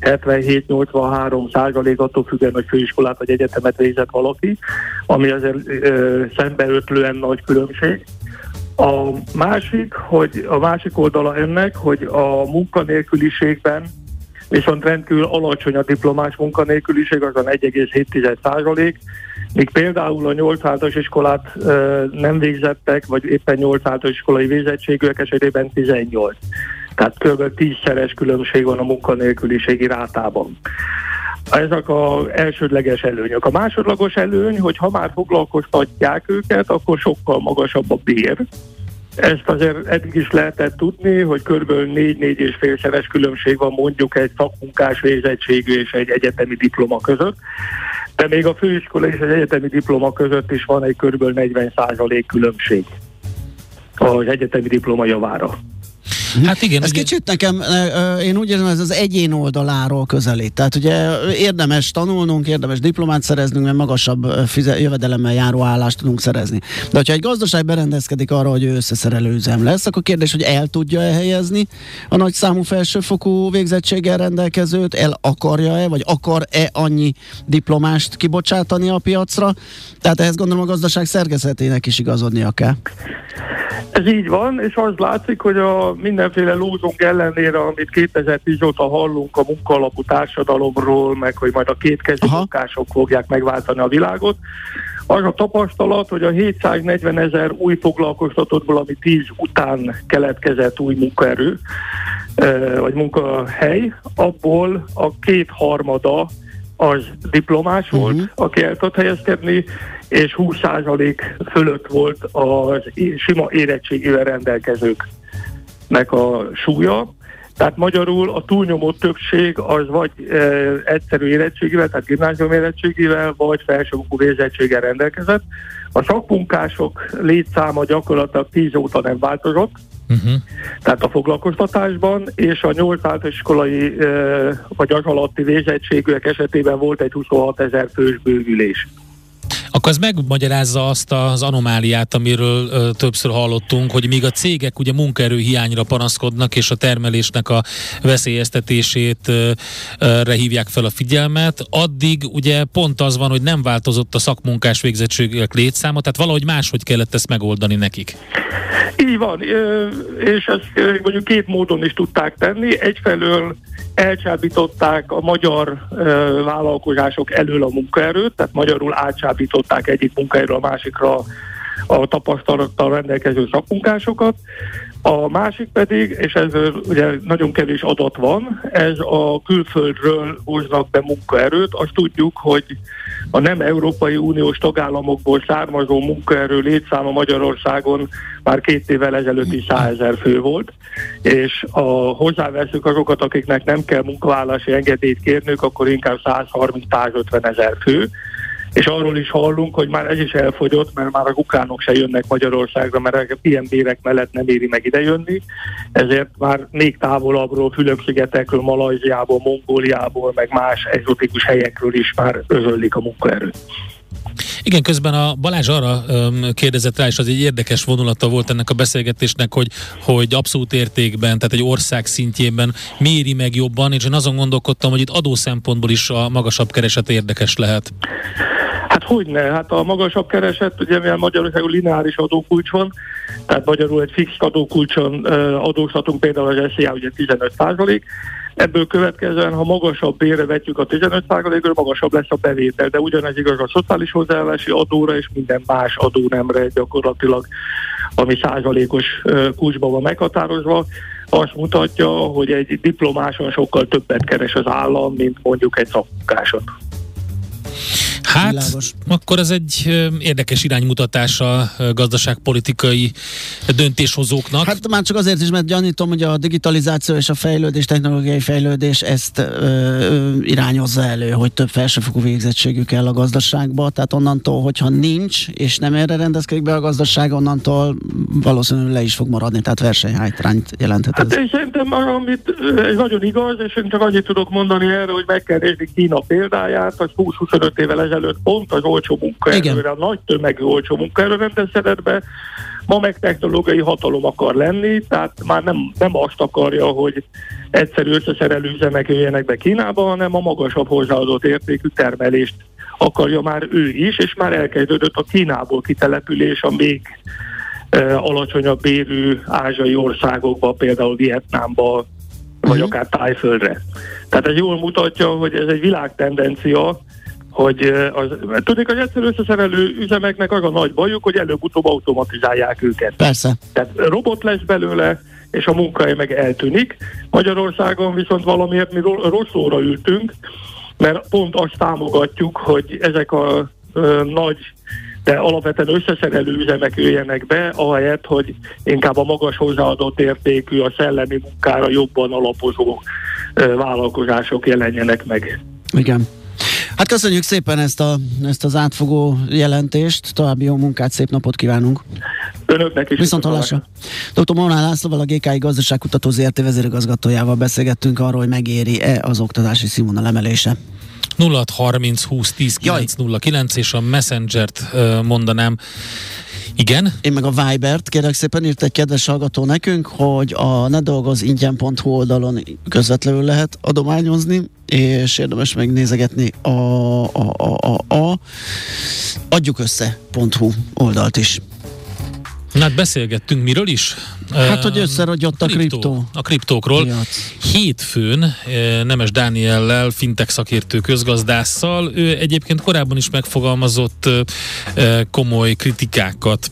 77-83 százalék attól függően, hogy főiskolát vagy egyetemet végzett valaki, ami azért ö, szembeötlően nagy különbség. A másik, hogy a másik oldala ennek, hogy a munkanélküliségben viszont rendkívül alacsony a diplomás munkanélküliség, azon 1,7 százalék, míg például a 8 általános iskolát ö, nem végzettek, vagy éppen 8 általános iskolai végzettségűek esetében 18. Tehát kb. 10-szeres különbség van a munkanélküliségi rátában. Ezek az elsődleges előnyök. A másodlagos előny, hogy ha már foglalkoztatják őket, akkor sokkal magasabb a bér. Ezt azért eddig is lehetett tudni, hogy kb. 4-4 és félszeres különbség van mondjuk egy szakmunkás végzettségű és egy egyetemi diploma között, de még a főiskola és az egyetemi diploma között is van egy kb. 40% különbség az egyetemi diploma javára. Hát igen, Ez ugye, kicsit nekem, én úgy érzem, ez az egyén oldaláról közelít. Tehát ugye érdemes tanulnunk, érdemes diplomát szereznünk, mert magasabb fize- jövedelemmel járó állást tudunk szerezni. De hogyha egy gazdaság berendezkedik arra, hogy ő összeszerelő üzem lesz, akkor kérdés, hogy el tudja elhelyezni a nagy számú felsőfokú végzettséggel rendelkezőt, el akarja-e, vagy akar-e annyi diplomást kibocsátani a piacra. Tehát ehhez gondolom a gazdaság szerkezetének is igazodnia kell. Ez így van, és az látszik, hogy a mindenféle lózunk ellenére, amit 2010 óta hallunk a munkaalapú társadalomról, meg hogy majd a kétkezű Aha. munkások fogják megváltani a világot, az a tapasztalat, hogy a 740 ezer új foglalkoztatottból, ami 10 után keletkezett új munkaerő, eh, vagy munkahely, abból a kétharmada az diplomás volt, Mhm. aki el tudott helyezkedni, és 20% fölött volt é- sima érettségével rendelkezőknek a súlya. Tehát magyarul a túlnyomó többség az vagy e, egyszerű érettségével, tehát gimnázium érettségével, vagy felsőfokú végzettséggel rendelkezett. A szakmunkások létszáma gyakorlatilag 10 óta nem változott, uh-huh. tehát a foglalkoztatásban, és a 8 általános iskolai e, vagy az alatti végzettségűek esetében volt egy 26 ezer fős bővülés. Akkor ez megmagyarázza azt az anomáliát, amiről ö, többször hallottunk, hogy míg a cégek ugye munkaerő hiányra panaszkodnak, és a termelésnek a veszélyeztetését ö, ö, hívják fel a figyelmet, addig ugye pont az van, hogy nem változott a szakmunkás végzettségek létszáma, tehát valahogy máshogy kellett ezt megoldani nekik. Így van, és ezt mondjuk két módon is tudták tenni. Egyfelől elcsábították a magyar vállalkozások elől a munkaerőt, tehát magyarul átcsábították egyik munkaerőről a másikra a tapasztalattal rendelkező szakmunkásokat. A másik pedig, és ez ugye nagyon kevés adat van, ez a külföldről hoznak be munkaerőt. Azt tudjuk, hogy a nem Európai Uniós tagállamokból származó munkaerő létszáma Magyarországon már két évvel ezelőtt is 100 ezer fő volt, és a hozzáveszünk azokat, akiknek nem kell munkavállási engedélyt kérnünk, akkor inkább 130-150 ezer fő és arról is hallunk, hogy már ez is elfogyott, mert már a ukránok se jönnek Magyarországra, mert ilyen bérek mellett nem éri meg idejönni, ezért már még távolabbról, Fülöp-szigetekről, Malajziából, Mongóliából, meg más exotikus helyekről is már özöllik a munkaerőt. Igen, közben a Balázs arra um, kérdezett rá, és az egy érdekes vonulata volt ennek a beszélgetésnek, hogy, hogy abszolút értékben, tehát egy ország szintjében méri meg jobban, és én azon gondolkodtam, hogy itt adó szempontból is a magasabb kereset érdekes lehet. Hát hogy ne? Hát a magasabb kereset, ugye mivel Magyarországon lineáris adókulcs van, tehát magyarul egy fix adókulcson adóztatunk például az SZIA ugye 15 Ebből következően, ha magasabb bérre vetjük a 15 ról magasabb lesz a bevétel, de ugyanez igaz a szociális hozzáállási adóra és minden más adónemre gyakorlatilag, ami százalékos kulcsban van meghatározva azt mutatja, hogy egy diplomáson sokkal többet keres az állam, mint mondjuk egy szakmunkáson. Hát, Világos. akkor ez egy érdekes iránymutatás a gazdaságpolitikai döntéshozóknak. Hát már csak azért is, mert gyanítom, hogy a digitalizáció és a fejlődés, technológiai fejlődés ezt ö, ö, irányozza elő, hogy több felsőfokú végzettségű kell a gazdaságba, tehát onnantól, hogyha nincs, és nem erre rendezkedik be a gazdaság, onnantól valószínűleg le is fog maradni, tehát versenyhátrányt jelenthet hát ez. én szerintem, amit ez nagyon igaz, és én csak annyit tudok mondani erre, hogy meg kell nézni Kína példáját, az 20-25 évvel ezelőtt ezelőtt pont az olcsó munkaerőre, a nagy tömegű olcsó munkaerőre rendezkedett be, ma meg technológiai hatalom akar lenni, tehát már nem, nem azt akarja, hogy egyszerű összeszerelő üzemek jöjjenek be Kínába, hanem a magasabb hozzáadott értékű termelést akarja már ő is, és már elkezdődött a Kínából kitelepülés a még e, alacsonyabb bérű ázsiai országokba, például Vietnámba, vagy uh-huh. akár Tájföldre. Tehát ez jól mutatja, hogy ez egy világtendencia, hogy az, tudnék, az egyszerű összeszerelő üzemeknek az a nagy bajuk, hogy előbb-utóbb automatizálják őket. Persze. Tehát robot lesz belőle, és a munkahely meg eltűnik. Magyarországon viszont valamiért mi rossz óra ültünk, mert pont azt támogatjuk, hogy ezek a ö, nagy de alapvetően összeszerelő üzemek jöjjenek be, ahelyett, hogy inkább a magas hozzáadott értékű, a szellemi munkára jobban alapozó ö, vállalkozások jelenjenek meg. Igen. Hát köszönjük szépen ezt, a, ezt az átfogó jelentést, további jó munkát, szép napot kívánunk. Önöknek is. Viszont hallásra. Dr. Molnár Lászlóval, a GKI Gazdaságkutató ZRT vezérigazgatójával beszélgettünk arról, hogy megéri-e az oktatási színvonal emelése. 0630 20 10 909 és a Messenger-t mondanám igen. Én meg a Vibert, kérek szépen írt egy kedves hallgató nekünk, hogy a nedolgozingyen.hu oldalon közvetlenül lehet adományozni, és érdemes megnézegetni a, a, a, a, a adjuk össze.hu oldalt is. Na hát beszélgettünk miről is? Hát, hogy összeragyott a kriptó. kriptó. A kriptókról. Piac. Hétfőn Nemes Dániellel, fintech szakértő közgazdásszal, ő egyébként korábban is megfogalmazott komoly kritikákat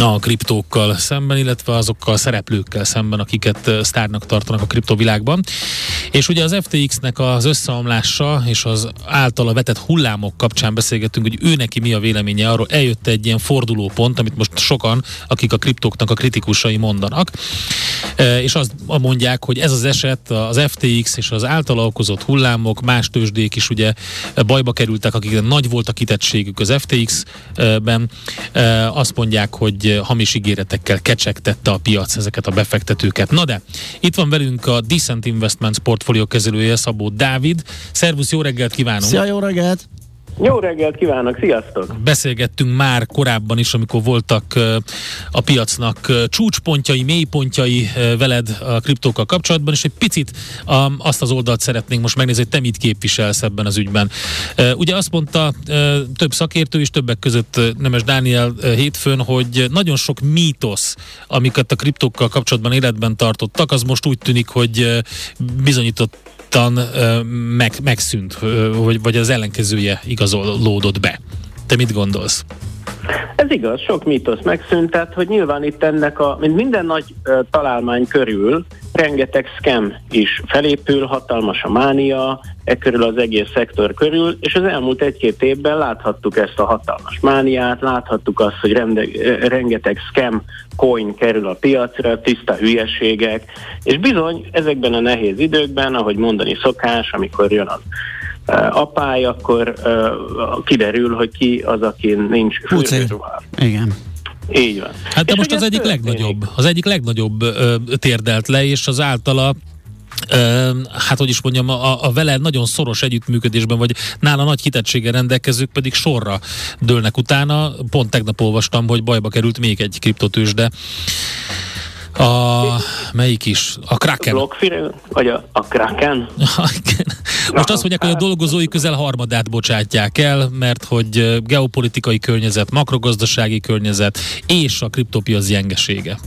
a kriptókkal szemben, illetve azokkal a szereplőkkel szemben, akiket sztárnak tartanak a kriptovilágban. És ugye az FTX-nek az összeomlása és az általa vetett hullámok kapcsán beszélgettünk, hogy ő neki mi a véleménye arról, eljött egy ilyen fordulópont, amit most sokan, akik a kriptóknak a kritikusai mondanak, és azt mondják, hogy ez az eset, az FTX és az általa okozott hullámok, más tőzsdék is ugye bajba kerültek, akik nagy volt a kitettségük az FTX-ben, azt mondják, hogy hamis ígéretekkel kecsegtette a piac ezeket a befektetőket. Na de, itt van velünk a Decent Investments portfólió kezelője Szabó Dávid. Szervusz, jó reggelt kívánunk! Szia, jó reggelt! Jó reggelt kívánok, sziasztok! Beszélgettünk már korábban is, amikor voltak a piacnak csúcspontjai, mélypontjai veled a kriptókkal kapcsolatban, és egy picit azt az oldalt szeretnénk most megnézni, hogy te mit képviselsz ebben az ügyben. Ugye azt mondta több szakértő is, többek között Nemes Dániel hétfőn, hogy nagyon sok mítosz, amiket a kriptókkal kapcsolatban életben tartottak, az most úgy tűnik, hogy bizonyított meg, megszűnt, vagy, vagy az ellenkezője igazolódott be. Te mit gondolsz? Ez igaz, sok mítosz megszűnt, tehát hogy nyilván itt ennek a, mint minden nagy uh, találmány körül, rengeteg scam is felépül, hatalmas a mánia, e körül az egész szektor körül, és az elmúlt egy-két évben láthattuk ezt a hatalmas mániát, láthattuk azt, hogy rende, rengeteg scam coin kerül a piacra, tiszta hülyeségek, és bizony ezekben a nehéz időkben, ahogy mondani szokás, amikor jön az apály, akkor kiderül, hogy ki az, aki nincs fürdőruhában. Igen. Így van. Hát de és most az egyik történik? legnagyobb, az egyik legnagyobb ö, térdelt le, és az általa Ö, hát hogy is mondjam, a, a vele nagyon szoros együttműködésben, vagy nála nagy kitettséggel rendelkezők pedig sorra dőlnek utána. Pont tegnap olvastam, hogy bajba került még egy kriptotős, de a, melyik is? A Kraken. Blockfire, vagy a, a Kraken? Most azt mondják, hogy a dolgozói közel harmadát bocsátják el, mert hogy geopolitikai környezet, makrogazdasági környezet és a kriptopiac gyengesége.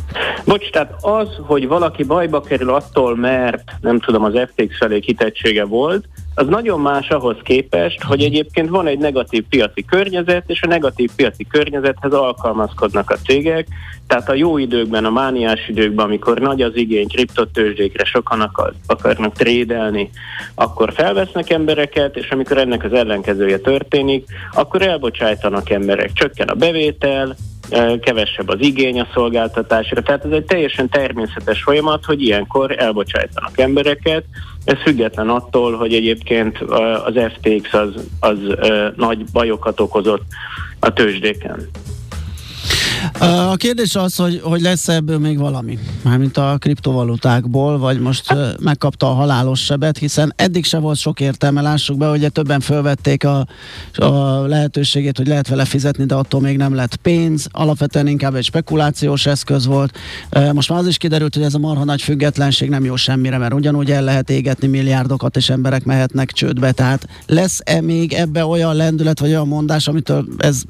Bocs, tehát az, hogy valaki bajba kerül attól, mert nem tudom, az FTX felé kitettsége volt, az nagyon más ahhoz képest, hogy egyébként van egy negatív piaci környezet, és a negatív piaci környezethez alkalmazkodnak a cégek, tehát a jó időkben, a mániás időkben, amikor nagy az igény kriptotőzsdékre, sokan akar, akarnak trédelni, akkor felvesznek embereket, és amikor ennek az ellenkezője történik, akkor elbocsájtanak emberek, csökken a bevétel, kevesebb az igény a szolgáltatásra. Tehát ez egy teljesen természetes folyamat, hogy ilyenkor elbocsájtanak embereket. Ez független attól, hogy egyébként az FTX az, az nagy bajokat okozott a tőzsdéken. A kérdés az, hogy, hogy lesz ebből még valami, mármint a kriptovalutákból, vagy most megkapta a halálos sebet, hiszen eddig se volt sok értelme, lássuk be, hogy többen felvették a, a lehetőségét, hogy lehet vele fizetni, de attól még nem lett pénz, alapvetően inkább egy spekulációs eszköz volt. Most már az is kiderült, hogy ez a marha nagy függetlenség nem jó semmire, mert ugyanúgy el lehet égetni milliárdokat, és emberek mehetnek csődbe, tehát lesz-e még ebbe olyan lendület, vagy olyan mondás, amitől ez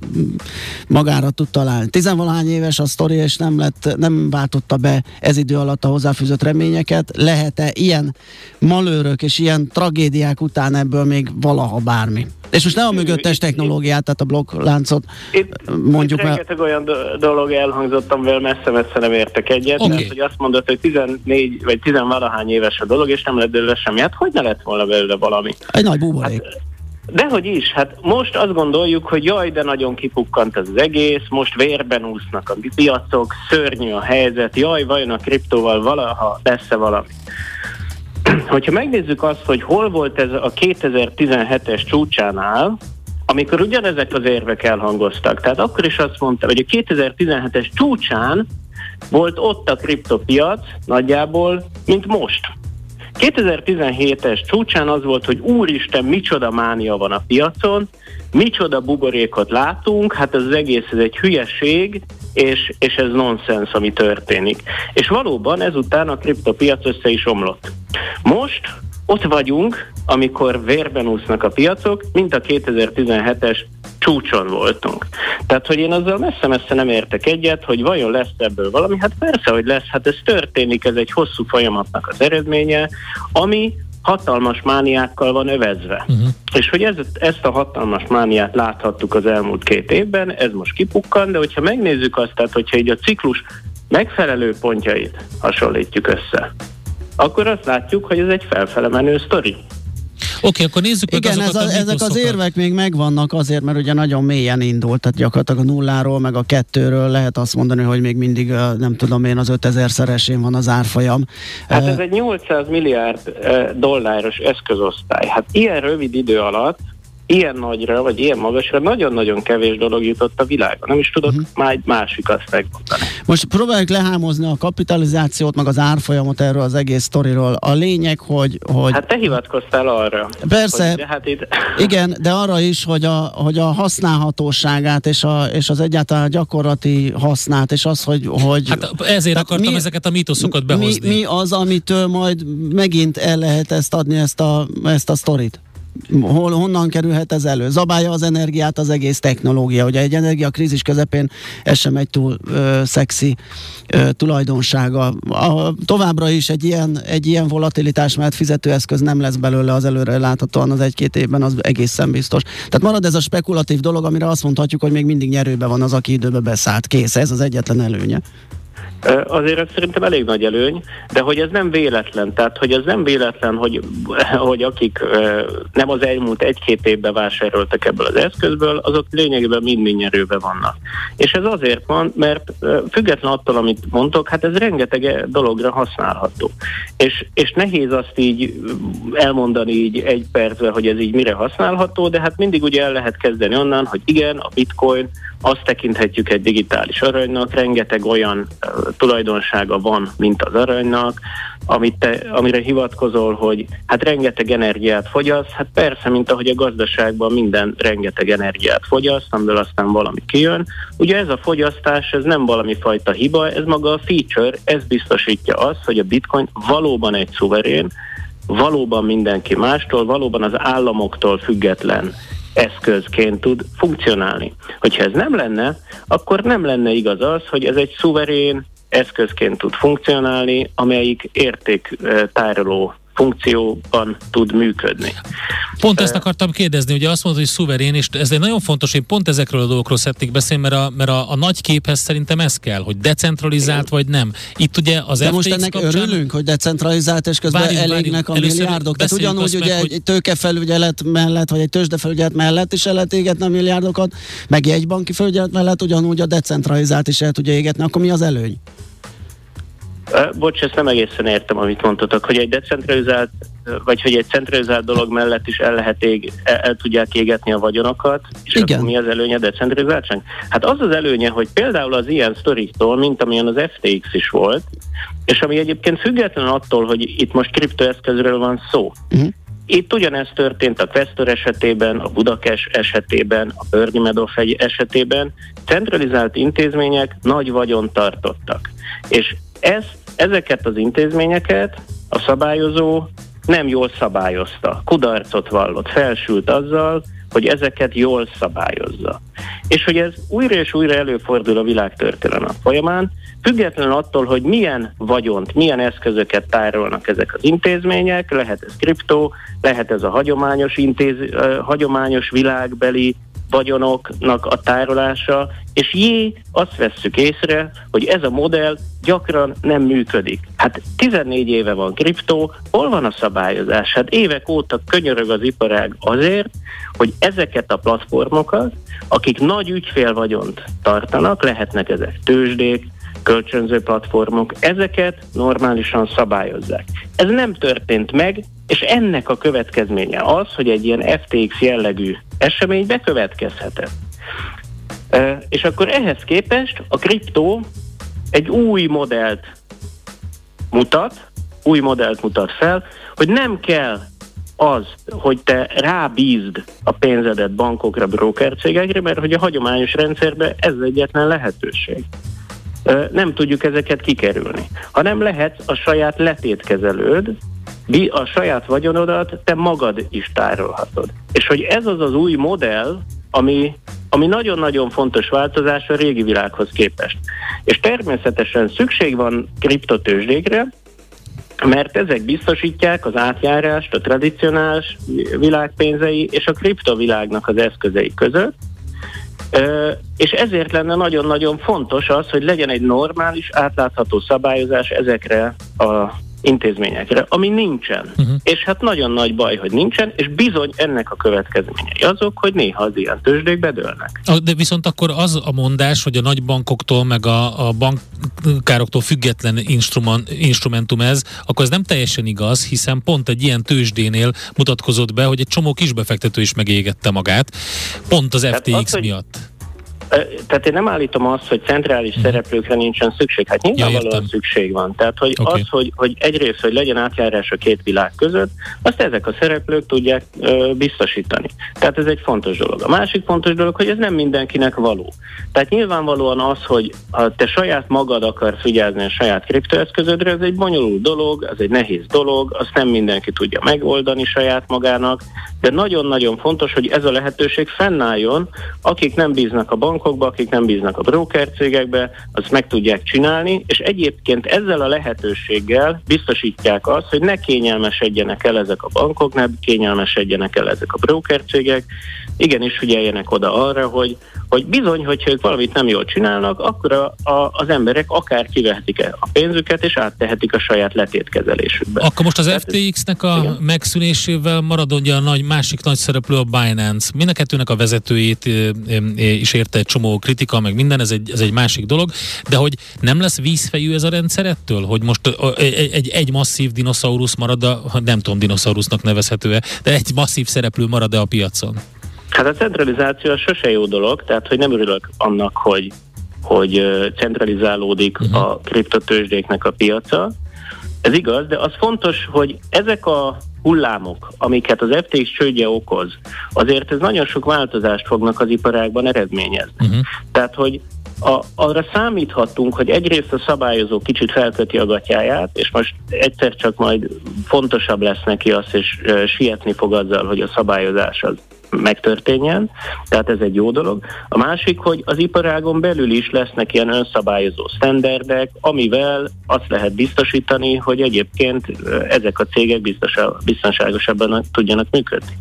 magára tud találni? Tizenvalahány éves a sztori, és nem, lett, nem váltotta be ez idő alatt a hozzáfűzött reményeket. Lehet-e ilyen malőrök és ilyen tragédiák után ebből még valaha bármi? És most nem a mögöttes technológiát, tehát a blokkláncot itt, mondjuk itt rengeteg olyan dolog elhangzott, amivel messze-messze nem értek egyet, okay. mert hogy azt mondod, hogy 14 vagy 10 valahány éves a dolog, és nem lett belőle semmi. Hát hogy ne lett volna belőle valami? Egy nagy buborék. Hát, Dehogy is, hát most azt gondoljuk, hogy jaj, de nagyon kipukkant az egész, most vérben úsznak a piacok, szörnyű a helyzet, jaj, vajon a kriptóval valaha lesz-e valami. Hogyha megnézzük azt, hogy hol volt ez a 2017-es csúcsánál, amikor ugyanezek az érvek elhangoztak, tehát akkor is azt mondta, hogy a 2017-es csúcsán volt ott a kriptopiac nagyjából, mint most. 2017-es csúcsán az volt, hogy úristen, micsoda mánia van a piacon, micsoda buborékot látunk, hát ez az egész ez egy hülyeség, és, és ez nonsens, ami történik. És valóban ezután a kriptopiac össze is omlott. Most ott vagyunk, amikor vérben úsznak a piacok, mint a 2017-es csúcson voltunk. Tehát, hogy én azzal messze-messze nem értek egyet, hogy vajon lesz ebből valami, hát persze, hogy lesz, hát ez történik, ez egy hosszú folyamatnak az eredménye, ami hatalmas mániákkal van övezve. Uh-huh. És hogy ez, ezt a hatalmas mániát láthattuk az elmúlt két évben, ez most kipukkan, de hogyha megnézzük azt, tehát hogyha így a ciklus megfelelő pontjait hasonlítjuk össze, akkor azt látjuk, hogy ez egy felfele menő sztori. Oké, okay, akkor nézzük meg Igen, ez a, ezek az érvek még megvannak azért, mert ugye nagyon mélyen indult, tehát gyakorlatilag a nulláról, meg a kettőről lehet azt mondani, hogy még mindig, nem tudom én, az 5000 szeresén van az árfolyam. Hát ez egy 800 milliárd dolláros eszközosztály. Hát ilyen rövid idő alatt ilyen nagyra, vagy ilyen magasra nagyon-nagyon kevés dolog jutott a világon. Nem is tudok uh-huh. már egy másik azt megmondani. Most próbáljuk lehámozni a kapitalizációt, meg az árfolyamot erről az egész sztoriról. A lényeg, hogy... hogy hát te hivatkoztál arra. Persze, hogy, hát itt... igen, de arra is, hogy a, hogy a használhatóságát és, a, és az egyáltalán gyakorlati hasznát, és az, hogy... hogy hát ezért akartam mi, ezeket a mítoszokat behozni. Mi, mi az, amitől majd megint el lehet ezt adni, ezt a, ezt a sztorit? Hol, honnan kerülhet ez elő? Zabálja az energiát az egész technológia. Ugye egy energiakrízis közepén ez sem egy túl ö, szexi ö, tulajdonsága. A, továbbra is egy ilyen, egy ilyen volatilitás, mert fizetőeszköz nem lesz belőle az előre láthatóan az egy-két évben, az egészen biztos. Tehát marad ez a spekulatív dolog, amire azt mondhatjuk, hogy még mindig nyerőbe van az, aki időbe beszállt. Kész, ez az egyetlen előnye. Azért ez szerintem elég nagy előny, de hogy ez nem véletlen, tehát hogy ez nem véletlen, hogy, hogy akik nem az elmúlt egy-két évben vásároltak ebből az eszközből, azok lényegében mind-mind nyerőbe vannak. És ez azért van, mert független attól, amit mondtok, hát ez rengeteg dologra használható. És, és nehéz azt így elmondani így egy percben, hogy ez így mire használható, de hát mindig ugye el lehet kezdeni onnan, hogy igen, a bitcoin, azt tekinthetjük egy digitális aranynak, rengeteg olyan tulajdonsága van, mint az aranynak, amit te, amire hivatkozol, hogy hát rengeteg energiát fogyaszt, hát persze, mint ahogy a gazdaságban minden rengeteg energiát fogyaszt, amiből aztán valami kijön. Ugye ez a fogyasztás, ez nem valami fajta hiba, ez maga a feature, ez biztosítja azt, hogy a bitcoin valóban egy szuverén, valóban mindenki mástól, valóban az államoktól független eszközként tud funkcionálni. Hogyha ez nem lenne, akkor nem lenne igaz az, hogy ez egy szuverén eszközként tud funkcionálni, amelyik értéktároló funkcióban tud működni. Pont ezt akartam kérdezni, ugye azt mondod, hogy szuverén, és ez egy nagyon fontos, hogy pont ezekről a dolgokról szeretnék beszélni, mert a, mert a, a nagy képhez szerintem ez kell, hogy decentralizált vagy nem. Itt ugye az De FTX most ennek kapcsán... örülünk, hogy decentralizált, és közben Várjunk, elégnek várjunk. a Először milliárdok. Tehát ugyanúgy ugye meg, egy hogy- tőkefelügyelet mellett, vagy egy tőzsdefelügyelet mellett is el lehet égetni a milliárdokat, meg jegybanki felügyelet mellett ugyanúgy a decentralizált is el tudja égetni. Akkor mi az előny? Bocs, ezt nem egészen értem, amit mondtatok, hogy egy decentralizált, vagy hogy egy centralizált dolog mellett is el lehet ég, el, el tudják égetni a vagyonokat, és Igen. akkor mi az előnye a decentralizáltság? Hát az az előnye, hogy például az ilyen sztoriktól, mint amilyen az FTX is volt, és ami egyébként független attól, hogy itt most kriptoeszközről van szó. Uh-huh. Itt ugyanezt történt a Questor esetében, a Budakes esetében, a Bernie Madoff egy esetében. Centralizált intézmények nagy vagyon tartottak. És ez, ezeket az intézményeket a szabályozó nem jól szabályozta. Kudarcot vallott, felsült azzal, hogy ezeket jól szabályozza. És hogy ez újra és újra előfordul a világtörténelem folyamán, függetlenül attól, hogy milyen vagyont, milyen eszközöket tárolnak ezek az intézmények, lehet ez kriptó, lehet ez a hagyományos, intéz, hagyományos világbeli vagyonoknak a tárolása, és jé, azt vesszük észre, hogy ez a modell gyakran nem működik. Hát 14 éve van kriptó, hol van a szabályozás? Hát évek óta könyörög az iparág azért, hogy ezeket a platformokat, akik nagy ügyfélvagyont tartanak, lehetnek ezek tőzsdék, kölcsönző platformok, ezeket normálisan szabályozzák. Ez nem történt meg, és ennek a következménye az, hogy egy ilyen FTX jellegű esemény bekövetkezhetett. És akkor ehhez képest a kriptó egy új modellt mutat, új modellt mutat fel, hogy nem kell az, hogy te rábízd a pénzedet bankokra, brokercégekre, mert hogy a hagyományos rendszerben ez egyetlen lehetőség. Nem tudjuk ezeket kikerülni. Ha nem lehet a saját letétkezelőd, a saját vagyonodat te magad is tárolhatod. És hogy ez az az új modell, ami, ami nagyon-nagyon fontos változás a régi világhoz képest. És természetesen szükség van kriptotőzsdékre, mert ezek biztosítják az átjárást a tradicionális világpénzei és a kriptovilágnak az eszközei között, és ezért lenne nagyon-nagyon fontos az, hogy legyen egy normális, átlátható szabályozás ezekre a intézményekre, ami nincsen. Uh-huh. És hát nagyon nagy baj, hogy nincsen, és bizony ennek a következményei azok, hogy néha az ilyen tőzsdék bedőlnek. De viszont akkor az a mondás, hogy a nagy bankoktól, meg a, a bankároktól független instrument, instrumentum ez, akkor ez nem teljesen igaz, hiszen pont egy ilyen tőzsdénél mutatkozott be, hogy egy csomó kisbefektető is megégette magát, pont az Tehát FTX az, hogy- miatt. Ö, Tehát én nem állítom azt, hogy centrális szereplőkre nincsen szükség. Hát nyilvánvalóan értem. szükség van. Tehát, hogy Oké. az, hogy, hogy egyrészt, hogy legyen átjárás a két világ között, azt ezek a szereplők tudják ö, biztosítani. Tehát ez egy fontos dolog. A másik fontos dolog, hogy ez nem mindenkinek való. Tehát nyilvánvalóan az, hogy ha te saját magad akarsz vigyázni a saját kriptoeszközödre, ez egy bonyolult dolog, ez egy nehéz dolog, azt nem mindenki tudja megoldani saját magának, de nagyon-nagyon fontos, hogy ez a lehetőség fennálljon, akik nem bíznak a bankokba, akik nem bíznak a broker cégekbe, azt meg tudják csinálni, és egyébként ezzel a lehetőséggel biztosítják azt, hogy ne kényelmesedjenek el ezek a bankok, ne kényelmesedjenek el ezek a broker cégek, igenis figyeljenek oda arra, hogy, hogy bizony, hogyha ők valamit nem jól csinálnak, akkor a, a, az emberek akár kivehetik a pénzüket, és áttehetik a saját letétkezelésükbe. Akkor most az FTX-nek a Igen. megszűnésével marad ugye a nagy, másik nagy szereplő a Binance. Mind a kettőnek a vezetőjét is érte egy csomó kritika, meg minden, ez egy, ez egy másik dolog, de hogy nem lesz vízfejű ez a rendszer ettől? Hogy most egy, egy, egy masszív dinoszaurusz marad, a, nem tudom, dinoszaurusznak nevezhető-e, de egy masszív szereplő marad-e a piacon? Hát a centralizáció az sose jó dolog, tehát hogy nem örülök annak, hogy, hogy centralizálódik uh-huh. a kriptotősdéknek a piaca. Ez igaz, de az fontos, hogy ezek a hullámok, amiket az FTX csődje okoz, azért ez nagyon sok változást fognak az iparágban eredményezni. Uh-huh. Tehát, hogy a, arra számíthatunk, hogy egyrészt a szabályozó kicsit felköti a gatyáját, és most egyszer csak majd fontosabb lesz neki az, és ö, sietni fog azzal, hogy a szabályozás az megtörténjen, tehát ez egy jó dolog. A másik, hogy az iparágon belül is lesznek ilyen önszabályozó sztenderdek, amivel azt lehet biztosítani, hogy egyébként ezek a cégek biztosa- biztonságosabban tudjanak működni.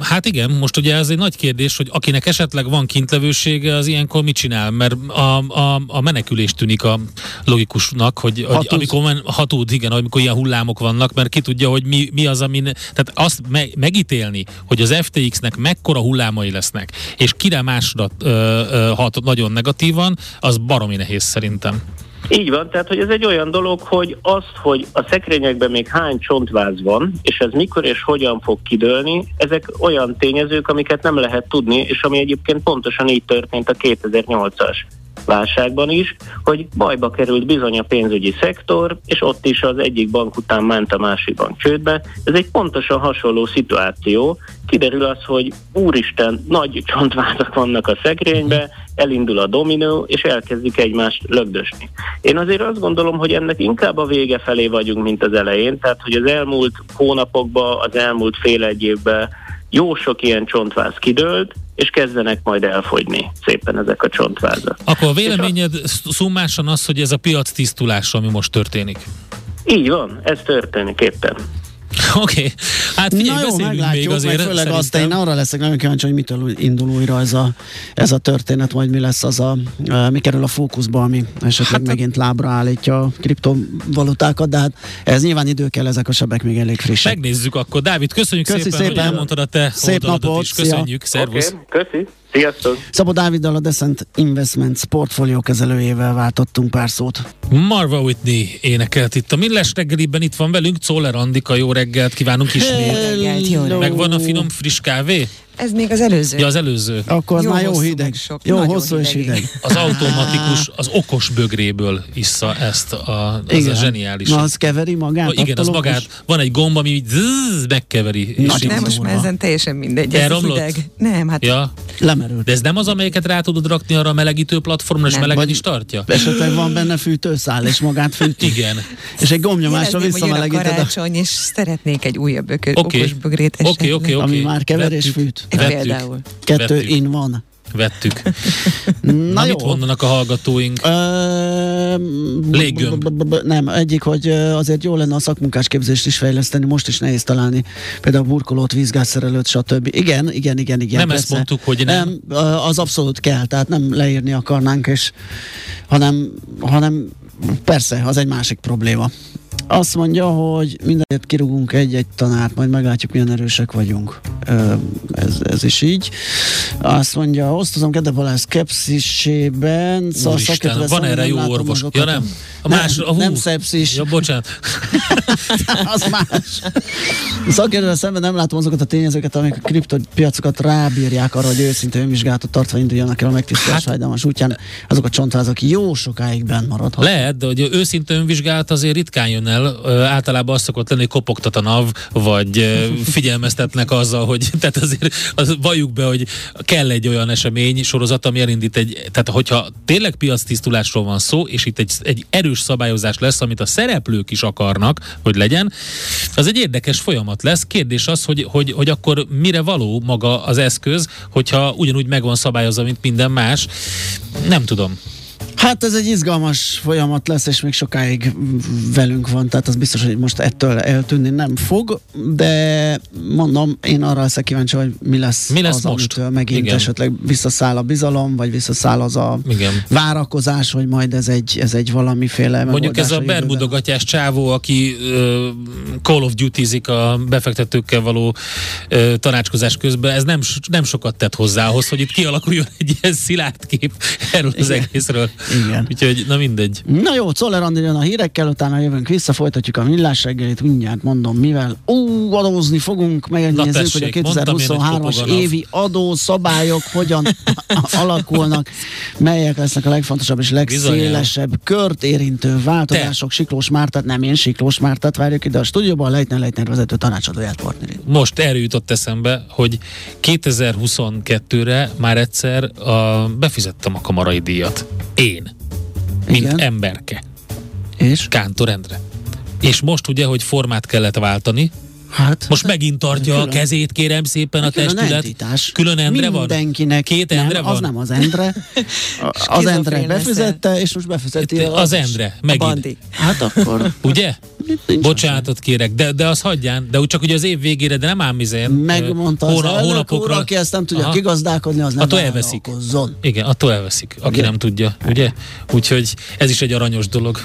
Hát igen, most ugye ez egy nagy kérdés, hogy akinek esetleg van kintlevősége, az ilyenkor mit csinál? Mert a, a, a menekülés tűnik a logikusnak, hogy, hogy amikor men, ha tud, igen, amikor ilyen hullámok vannak, mert ki tudja, hogy mi, mi az, ami... Tehát azt me, megítélni, hogy az FTX-nek mekkora hullámai lesznek, és kire másra ö, ö, hat nagyon negatívan, az baromi nehéz szerintem. Így van, tehát hogy ez egy olyan dolog, hogy azt, hogy a szekrényekben még hány csontváz van, és ez mikor és hogyan fog kidőlni, ezek olyan tényezők, amiket nem lehet tudni, és ami egyébként pontosan így történt a 2008-as válságban is, hogy bajba került bizony a pénzügyi szektor, és ott is az egyik bank után ment a másik bank csődbe. Ez egy pontosan hasonló szituáció. Kiderül az, hogy úristen, nagy csontvázak vannak a szekrénybe, elindul a dominó, és elkezdik egymást lögdösni. Én azért azt gondolom, hogy ennek inkább a vége felé vagyunk, mint az elején, tehát hogy az elmúlt hónapokban, az elmúlt fél egy évben jó sok ilyen csontváz kidőlt, és kezdenek majd elfogyni szépen ezek a csontvázak. Akkor a véleményed szummásan az, hogy ez a piac tisztulás, ami most történik. Így van, ez történik éppen. Oké, okay. hát figyelj, Na jó, meglátjuk, még azért. meg főleg szerintem. azt, én arra leszek nagyon kíváncsi, hogy mitől indul újra ez a, ez a történet, majd mi lesz az a, e, mi kerül a fókuszba, ami esetleg Hát megint lábra állítja a kriptovalutákat, de hát ez nyilván idő kell, ezek a sebek még elég frissek. Megnézzük akkor. Dávid, köszönjük Köszi szépen, szépen. hogy elmondtad a te Szép napot, is. szia. Köszönjük, szervusz. Oké, köszi. Sziasztok! Szabó Dáviddal a Descent Investments portfólió kezelőjével váltottunk pár szót. Marva Whitney énekelt itt a Millás reggeliben, itt van velünk Czoller Andika, jó reggelt kívánunk ismét. reggelt. Megvan a finom friss kávé? Ez még az előző. Ja, az előző. Akkor Jó már jó hosszú, hideg. sok, jó hosszú és hideg. hideg. Az automatikus, az okos bögréből issza ezt, a, az a zseniális. Na, az keveri magát? Ah, igen, az okos? magát, van egy gomb, ami így zzz, megkeveri. És Nagy így- Nem, most már ezen teljesen mindegy. Ez Elromlott? hideg. Nem, hát Ja, Lemerült. de ez nem az, amelyeket rá tudod rakni arra a melegítő platformra, és melegen is tartja? Esetleg van benne fűtőszál, és magát fűti. Igen. És egy gombnyomásra jelezném, hogy jön a visszamelegíted a... karácsony, és szeretnék egy újabb okos bögrét Oké, esetleg. oké, oké. Ami már kever és fűt. Vettük. Például. Kettő Vettük. in van. Vettük. Na, Na, jó. mit mondanak a hallgatóink? Ö, Léggömb. Nem, egyik, hogy azért jó lenne a szakmunkásképzést is fejleszteni, most is nehéz találni, például burkolót, vízgázszerelőt, stb. Igen, igen, igen, igen. Nem ezt persze. mondtuk, hogy nem. Nem, az abszolút kell, tehát nem leírni akarnánk, és, hanem, hanem persze, az egy másik probléma. Azt mondja, hogy mindenért kirúgunk egy-egy tanárt, majd meglátjuk, milyen erősek vagyunk. Ez, ez is így. Azt mondja, osztozom Gede Balázs szkepszisében. Szóval szakértővel van erre jó orvos. Ja a- nem? A más, a hú. nem szepszis. Ja, bocsánat. az más. A szakértővel szemben nem látom azokat a tényezőket, amik a kriptopiacokat rábírják arra, hogy őszinte önvizsgálatot tartva induljanak el a megtisztelés hát, fájdalmas útján. Azok a csontvázak jó sokáig benn maradhatnak. Lehet, de hogy őszinte önvizsgálat azért ritkán jön el. Ö, általában az szokott lenni, hogy kopogtat a NAV, vagy figyelmeztetnek azzal, hogy tehát azért az, valljuk be, hogy kell egy olyan esemény sorozat, ami elindít egy, tehát hogyha tényleg piactisztulásról van szó, és itt egy, egy erős szabályozás lesz, amit a szereplők is akarnak, hogy legyen, az egy érdekes folyamat lesz. Kérdés az, hogy, hogy, hogy akkor mire való maga az eszköz, hogyha ugyanúgy meg van szabályozva, mint minden más. Nem tudom. Hát ez egy izgalmas folyamat lesz, és még sokáig velünk van, tehát az biztos, hogy most ettől eltűnni nem fog, de mondom, én arra leszek kíváncsi, hogy mi lesz, Mi lesz az, most? amitől megint Igen. esetleg visszaszáll a bizalom, vagy visszaszáll az a Igen. várakozás, hogy majd ez egy, ez egy valamiféle Mondjuk ez a bermudogatyás csávó, aki ö, Call of Duty-zik a befektetőkkel való ö, tanácskozás közben, ez nem, nem sokat tett hozzá ahhoz, hogy itt kialakuljon egy ilyen szilárd kép erről az Igen. egészről. Igen. Úgyhogy, na mindegy. Na jó, Czoller Andi jön a hírekkel, utána jövünk vissza, folytatjuk a millás reggelit, mindjárt mondom mivel. Ó, adózni fogunk, megnézzük, hogy a tessék, mondtam én, hogy 2023-as kopog a NAV. évi adószabályok hogyan alakulnak, melyek lesznek a legfontosabb és legszélesebb kört érintő változások. Siklós Mártát, nem én, Siklós Mártát várjuk ide a stúdióban, Leitner Leitner vezető tanácsadóját partnerét. Most erről jutott eszembe, hogy 2022-re már egyszer a, befizettem a kamarai díjat. Én. Mint Igen. emberke. És? Kántor Endre. És most ugye, hogy formát kellett váltani, Hát, most megint tartja a Külön. kezét, kérem szépen a Külön testület. entitás. Külön Endre van? Mindenkinek. Két nem, Endre Az van? nem az Endre. A- Az Endre befizette, és most befizeti Az Endre, A megint. bandi. Hát akkor... Ugye? nincs Bocsánatot kérek, de, de az hagyján, de úgy csak ugye az év végére, de nem ám izén. Megmondta az hóna- elnök úr, aki ezt nem tudja Aha. kigazdálkodni, az nem Attól elveszik. Igen, attól elveszik, aki Igen. nem tudja, ugye? Úgyhogy ez is egy aranyos dolog.